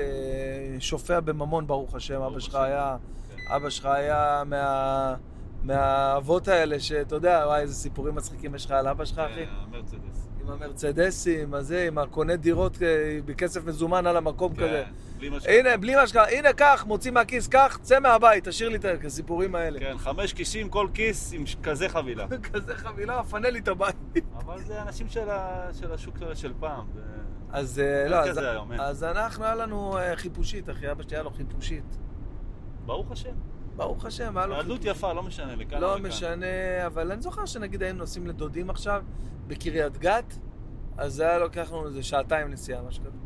שופע בממון, ברוך השם, אבא שלך. היה, כן. אבא שלך היה מה... מהאבות האלה, שאתה יודע, וואי, איזה סיפורים מצחיקים יש לך על אבא שלך, אחי. אה, מרצדס. עם המרצדסים, הזה, עם הקונה דירות אה, בכסף מזומן על המקום כזה. כן. בלי משכנתה. הנה, בלי משקע, הנה, קח, מוציא מהכיס, קח, צא מהבית, תשאיר לי את הסיפורים האלה. כן, חמש כיסים, כל כיס עם כזה חבילה. כזה חבילה, פנה לי את הבית. אבל זה אנשים של ה- של השוק של פעם. זה- אז אה, לא, אז- היום. אז אנחנו, היה לנו אה, חיפושית, אחי, אבא שלי היה לו חיפושית. ברוך השם. ברוך השם, היה לו ילדות יפה, לא משנה, לכאן לא לכאן. משנה, אבל אני זוכר שנגיד היינו נוסעים לדודים עכשיו, בקריית גת, אז זה היה לוקח לנו איזה שעתיים נסיעה, משהו כזה.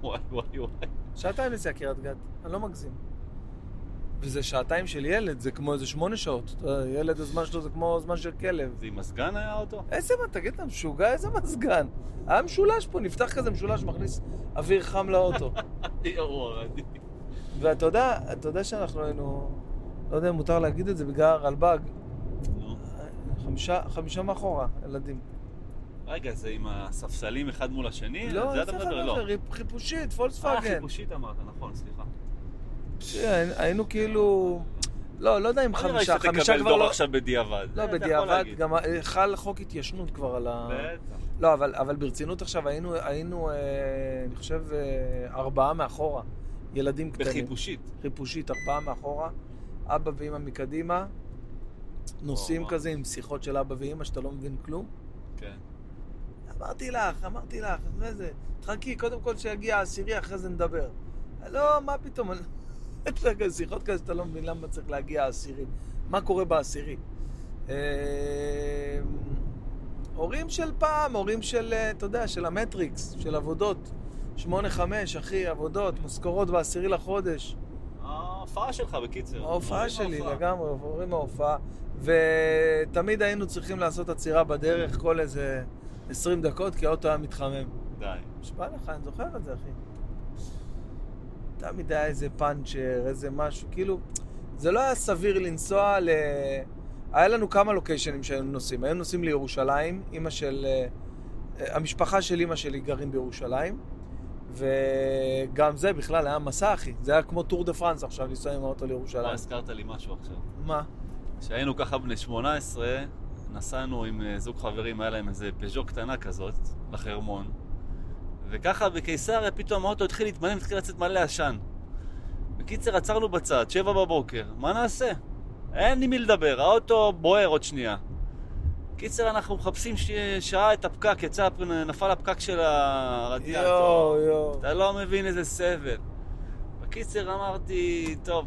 וואי וואי וואי. שעתיים נסיעה קריית גת, אני לא מגזים. וזה שעתיים של ילד, זה כמו איזה שמונה שעות. ילד, הזמן שלו זה כמו זמן של כלב. זה עם מזגן היה האוטו? איזה מה, תגיד, אתה משוגע? איזה מזגן? היה משולש פה, נפתח כזה משולש, מכניס אוויר חם לאוטו. ואתה יודע, אתה יודע שאנחנו היינו, לא יודע אם מותר להגיד את זה, בגלל הרלב"ג. חמישה, חמישה מאחורה, ילדים. רגע, זה עם הספסלים אחד מול השני? לא, זה אתה מדבר? לא. חיפושית, אה, פולקסווגן. חיפושית אמרת, נכון, סליחה. היינו כאילו, לא, לא יודע אם לא לי חמישה, שאתה חמישה תקבל כבר דוח לא, עכשיו בדיעבד. לא, אה, בדיעבד. גם אה, חל חוק התיישנות כבר על ה... בטח. לא, אבל, אבל ברצינות עכשיו היינו, היינו אה, אני חושב, אה, ארבעה מאחורה, ילדים קטנים. בחיפושית. חיפושית, ארבעה מאחורה, אבא ואימא מקדימה, נוסעים. כזה עם שיחות של אבא ואימא שאתה לא מבין כלום. אמרתי לך, אמרתי לך, זה זה, תחכי, קודם כל שיגיע העשירי, אחרי זה נדבר. לא, מה פתאום, יודע, כזה שיחות כאלה שאתה לא מבין למה צריך להגיע העשירי. מה קורה בעשירי? אה, הורים של פעם, הורים של, אה, אתה יודע, של המטריקס, של עבודות. שמונה, חמש, אחי, עבודות, משכורות בעשירי לחודש. ההופעה שלך, בקיצר. ההופעה שלי, ההופעה. לגמרי, עוברים מההופעה. ותמיד היינו צריכים לעשות עצירה בדרך כל איזה 20 דקות, כי האוטו היה מתחמם. די. נשבע לך, אני זוכר את זה, אחי. תמיד היה איזה פאנצ'ר, איזה משהו, כאילו, זה לא היה סביר לנסוע ל... היה לנו כמה לוקיישנים שהיינו נוסעים. היינו נוסעים לירושלים, אימא של... אה, המשפחה של אימא שלי גרים בירושלים, וגם זה בכלל היה מסע, אחי. זה היה כמו טור דה פרנס עכשיו, לנסוע עם האוטו מה, לירושלים. הזכרת לי משהו עכשיו. מה? כשהיינו ככה בני 18, נסענו עם אה, זוג חברים, היה להם איזה פז'ו קטנה כזאת, לחרמון. וככה בקיסריה פתאום האוטו התחיל להתמלא, התחיל לצאת מלא עשן. בקיצר, עצרנו בצד, שבע בבוקר, מה נעשה? אין לי מי לדבר, האוטו בוער עוד שנייה. קיצר, אנחנו מחפשים ש... שעה את הפקק, יצא, נפל הפקק של הרדיאטור. יואו, יואו. אתה לא מבין איזה סבל. בקיצר אמרתי, טוב,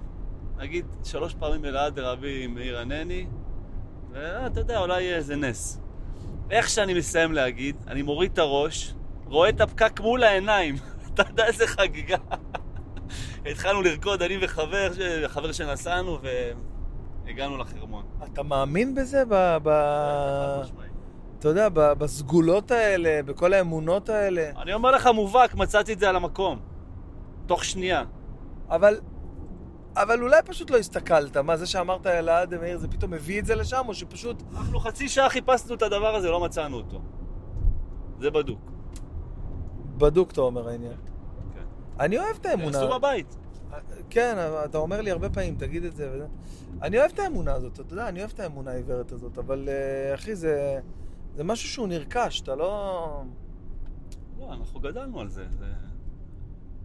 נגיד שלוש פעמים אלעד רבי מאיר ענני, ואתה יודע, אולי יהיה איזה נס. איך שאני מסיים להגיד, אני מוריד את הראש, רואה את הפקק מול העיניים. אתה יודע איזה חגיגה. התחלנו לרקוד, אני וחבר, חבר שנסענו, והגענו לחרמון. אתה מאמין בזה? ב... ב... אתה יודע, בסגולות האלה, בכל האמונות האלה. אני אומר לך מובהק, מצאתי את זה על המקום. תוך שנייה. אבל... אבל אולי פשוט לא הסתכלת. מה, זה שאמרת אלעד מאיר, זה פתאום הביא את זה לשם, או שפשוט... אנחנו חצי שעה חיפשנו את הדבר הזה, לא מצאנו אותו. זה בדוק. בדוק, אתה אומר העניין. כן. אני אוהב את האמונה. עשו בבית. כן, אתה אומר לי הרבה פעמים, תגיד את זה וזה. אני אוהב את האמונה הזאת, אתה יודע, אני אוהב את האמונה העיוורת הזאת, אבל אה, אחי, זה, זה משהו שהוא נרכש, אתה לא... לא, אנחנו גדלנו על זה. זה,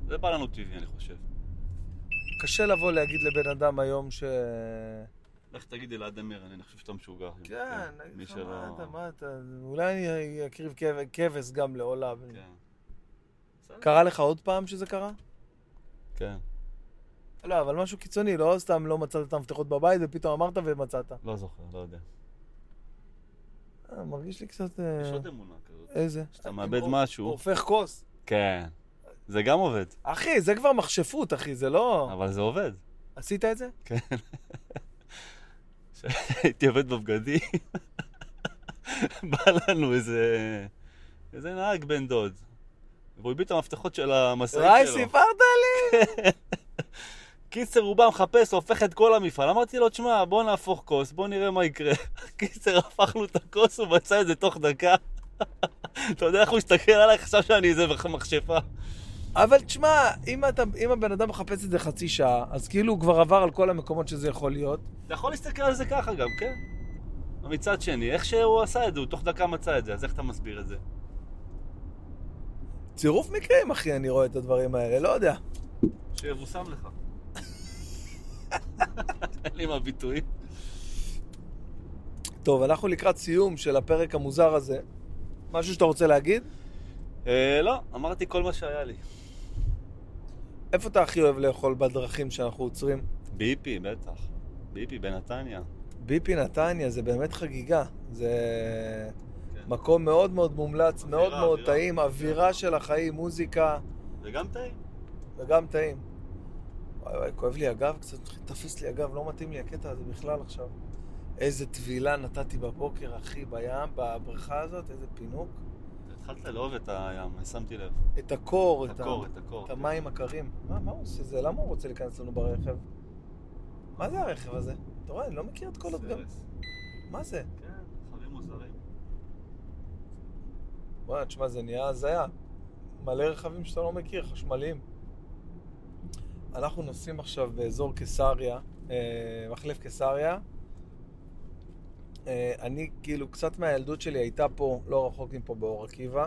זה בא לנו טבעי, אני חושב. קשה לבוא להגיד לבן אדם היום ש... לך תגיד אלעד אמיר, אני חושב שאתה משוגע. כן, מי נגיד לך, שלא... מה אתה, מה אתה, אולי אני אקריב כב- כבש גם לעולה. כן. קרה לך עוד פעם שזה קרה? כן. לא, אבל משהו קיצוני, לא סתם לא מצאת את המפתחות בבית ופתאום אמרת ומצאת. לא זוכר, לא יודע. אה, מרגיש לי קצת... אה, יש עוד אמונה כזאת. איזה? שאתה מאבד משהו. הופך כוס. כן. זה גם עובד, אחי, זה כבר מכשפות, אחי, זה לא... אבל זה עובד. עשית את זה? כן. כשהייתי עובד בבגדים, בא לנו איזה... איזה נהג בן דוד. והוא הביט את המפתחות של המשאית שלו. סיפרת לי? קיצר, הוא בא מחפש, הופך את כל המפעל. אמרתי לו, תשמע, בוא נהפוך כוס, בוא נראה מה יקרה. קיצר, הפכנו את הכוס, הוא מצא את זה תוך דקה. אתה יודע איך הוא הסתכל עליי, חשב שאני איזה מכשפה. אבל תשמע, אם, אתה, אם הבן אדם מחפש את זה חצי שעה, אז כאילו הוא כבר עבר על כל המקומות שזה יכול להיות. אתה יכול להסתכל על זה ככה גם, כן? מצד שני, איך שהוא עשה את זה, הוא תוך דקה מצא את זה, אז איך אתה מסביר את זה? צירוף מקרים, אחי, אני רואה את הדברים האלה, לא יודע. שיבושם לך. אין לי מה ביטויים. טוב, אנחנו לקראת סיום של הפרק המוזר הזה. משהו שאתה רוצה להגיד? אה, לא, אמרתי כל מה שהיה לי. איפה אתה הכי אוהב לאכול בדרכים שאנחנו עוצרים? ביפי, בטח. ביפי בנתניה. ביפי נתניה זה באמת חגיגה. זה כן. מקום מאוד מאוד מומלץ, אווירה, מאוד מאוד אווירה. טעים, אווירה של החיים, מוזיקה, זה גם טעים. וגם טעים. וואי וואי, כואב לי הגב קצת, תפס לי הגב, לא מתאים לי הקטע הזה בכלל עכשיו. איזה טבילה נתתי בבוקר, אחי, בים, בבריכה הזאת, איזה פינוק. התחלת לאהוב את הים, שמתי לב. את הקור, את הקור. את הקור. את המים הקרים. מה, מה הוא עושה זה? למה הוא רוצה להיכנס לנו ברכב? מה זה הרכב הזה? אתה רואה, אני לא מכיר את כל הדגם. סרס. מה זה? כן, רכבים מוזרים. וואי, תשמע, זה נהיה הזיה. מלא רכבים שאתה לא מכיר, חשמליים. אנחנו נוסעים עכשיו באזור קיסריה, אה, מחלף קיסריה. אה, אני, כאילו, קצת מהילדות שלי הייתה פה, לא רחוק מפה, באור עקיבא.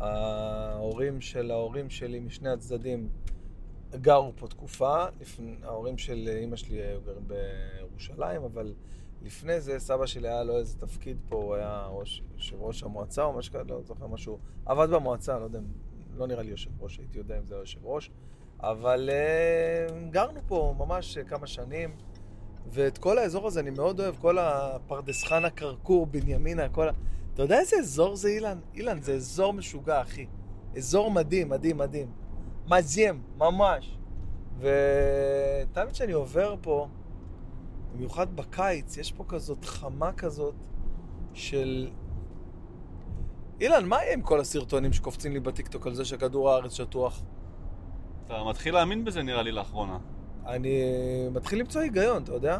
ההורים של ההורים שלי משני הצדדים גרו פה תקופה. לפני, ההורים של אימא שלי היו גרים בירושלים, אבל לפני זה סבא שלי היה לו איזה תפקיד פה, הוא היה ראש, יושב ראש המועצה או משהו כזה, לא זוכר משהו. עבד במועצה, לא יודע, לא נראה לי יושב ראש, הייתי יודע אם זה יושב ראש. אבל uh, גרנו פה ממש כמה שנים, ואת כל האזור הזה אני מאוד אוהב, כל הפרדס חנה, כרכור, בנימינה, כל ה... אתה יודע איזה אזור זה, אילן? אילן, זה אזור משוגע, אחי. אזור מדהים, מדהים, מדהים. מדהים, ממש. ותמיד כשאני עובר פה, במיוחד בקיץ, יש פה כזאת חמה כזאת של... אילן, מה יהיה עם כל הסרטונים שקופצים לי בטיקטוק על זה שכדור הארץ שטוח? אתה מתחיל להאמין בזה נראה לי לאחרונה. אני מתחיל למצוא היגיון, אתה יודע?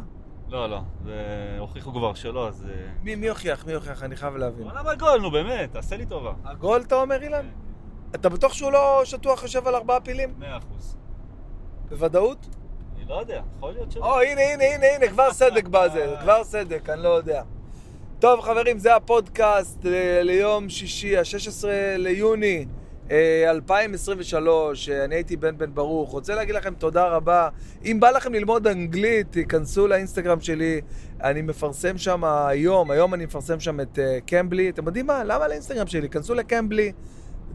לא, לא, זה... הוכיחו כבר שלא, אז... אה, מי, מי הוכיח? מי הוכיח? אני חייב להבין. וואלה בגול, נו באמת, תעשה לי טובה. הגול, אתה אומר, אילן? אתה בטוח שהוא לא שטוח יושב על ארבעה פילים? מאה אחוז. בוודאות? אני לא יודע, יכול להיות שלא. או, הנה, הנה, הנה, הנה, כבר סדק בזה, כבר סדק, אני לא יודע. טוב, חברים, זה הפודקאסט אה, ליום שישי, ה-16 ליוני 2023. אה, אני הייתי בן בן ברוך. רוצה להגיד לכם תודה רבה. אם בא לכם ללמוד אנגלית, תיכנסו לאינסטגרם שלי. אני מפרסם שם היום, היום אני מפרסם שם את אה, קמבלי. אתם יודעים מה? למה לאינסטגרם שלי? כנסו לקמבלי.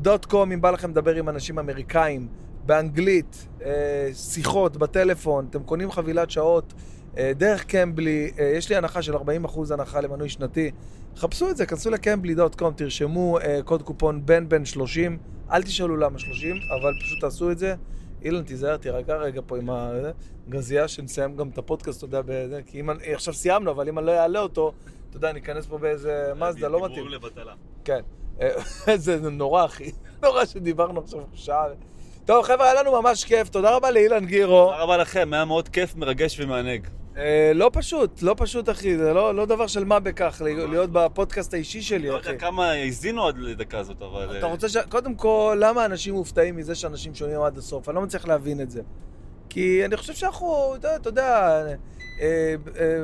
דוט קום, אם בא לכם לדבר עם אנשים אמריקאים, באנגלית, אה, שיחות בטלפון, אתם קונים חבילת שעות אה, דרך קמבלי, אה, יש לי הנחה של 40% הנחה למנוי שנתי. חפשו את זה, כנסו לקמבלי.קום, תרשמו אה, קוד קופון בן בן 30, אל תשאלו למה 30, אבל פשוט תעשו את זה. אילן, תיזהר, תירגע רגע פה עם הגזייה, שנסיים גם את הפודקאסט, אתה יודע, בזה, כי אם אני, עכשיו סיימנו, אבל אם אני לא אעלה אותו, אתה יודע, ניכנס פה באיזה מזדה, לא מתאים. דיבורים לבטלה. כן. אה, זה נורא, אחי. נורא שדיברנו עכשיו שעה. טוב, חבר'ה, היה לנו ממש כיף. תודה רבה לאילן גירו. תודה רבה לכם, היה מאוד כיף, מרגש ומענג. אה, לא פשוט, לא פשוט, אחי. זה לא לא דבר של מה בכך, להיות בפודקאסט האישי לא שלי, אחי. יודע כמה האזינו עד לדקה הזאת, אבל... אתה אה, רוצה ש... קודם כל, למה אנשים מופתעים מזה שאנשים שומעים עד הסוף? אני לא מצליח להבין את זה. כי אני חושב שאנחנו, אתה יודע, אה, אה,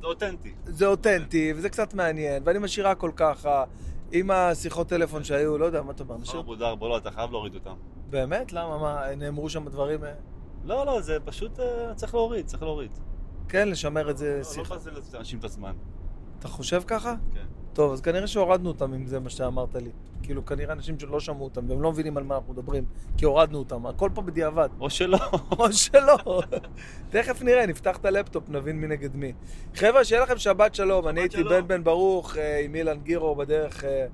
זה אותנטי. זה אותנטי, וזה קצת מעניין, ואני משאיר הכל ככה, עם השיחות טלפון שהיו, לא יודע, מה אתה אומר, נשאיר? ארבו דרבו, לא, אתה חייב להוריד אותם. באמת? למה? מה, נאמרו שם דברים... אה, לא, לא, זה פשוט אה, צריך להוריד, צריך להוריד. כן, לשמר את זה לא שיחה. לבזל לאנשים את הזמן. אתה חושב ככה? כן. טוב, אז כנראה שהורדנו אותם אם זה מה שאמרת לי. כאילו, כנראה אנשים שלא שמעו אותם, והם לא מבינים על מה אנחנו מדברים, כי הורדנו אותם. הכל פה בדיעבד. או שלא. או שלא. תכף נראה, נפתח את הלפטופ, נבין מי נגד מי. חבר'ה, שיהיה לכם שבת שלום. אני הייתי. בן בן ברוך אה, עם אילן גירו בדרך אה,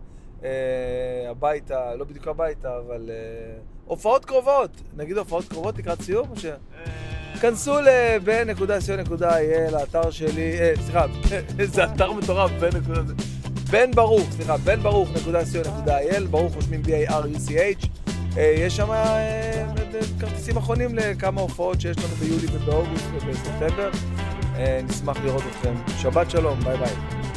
אה, הביתה, לא בדיוק הביתה, אבל הופעות קרובות. נגיד הופעות קרובות לקראת סיום, או ש... כנסו לבן.co.il, האתר שלי, אה, סליחה, איזה אתר מטורף, בן נקודה... בן ברוך, סליחה, בן ברוך.co.il, ברוך רושמים B-A-R-U-C-H. אה, יש שם אה, כרטיסים אחרונים לכמה הופעות שיש לנו ביולי ובאוגוסט ובספטמבר. נשמח לראות אתכם. שבת שלום, ביי ביי.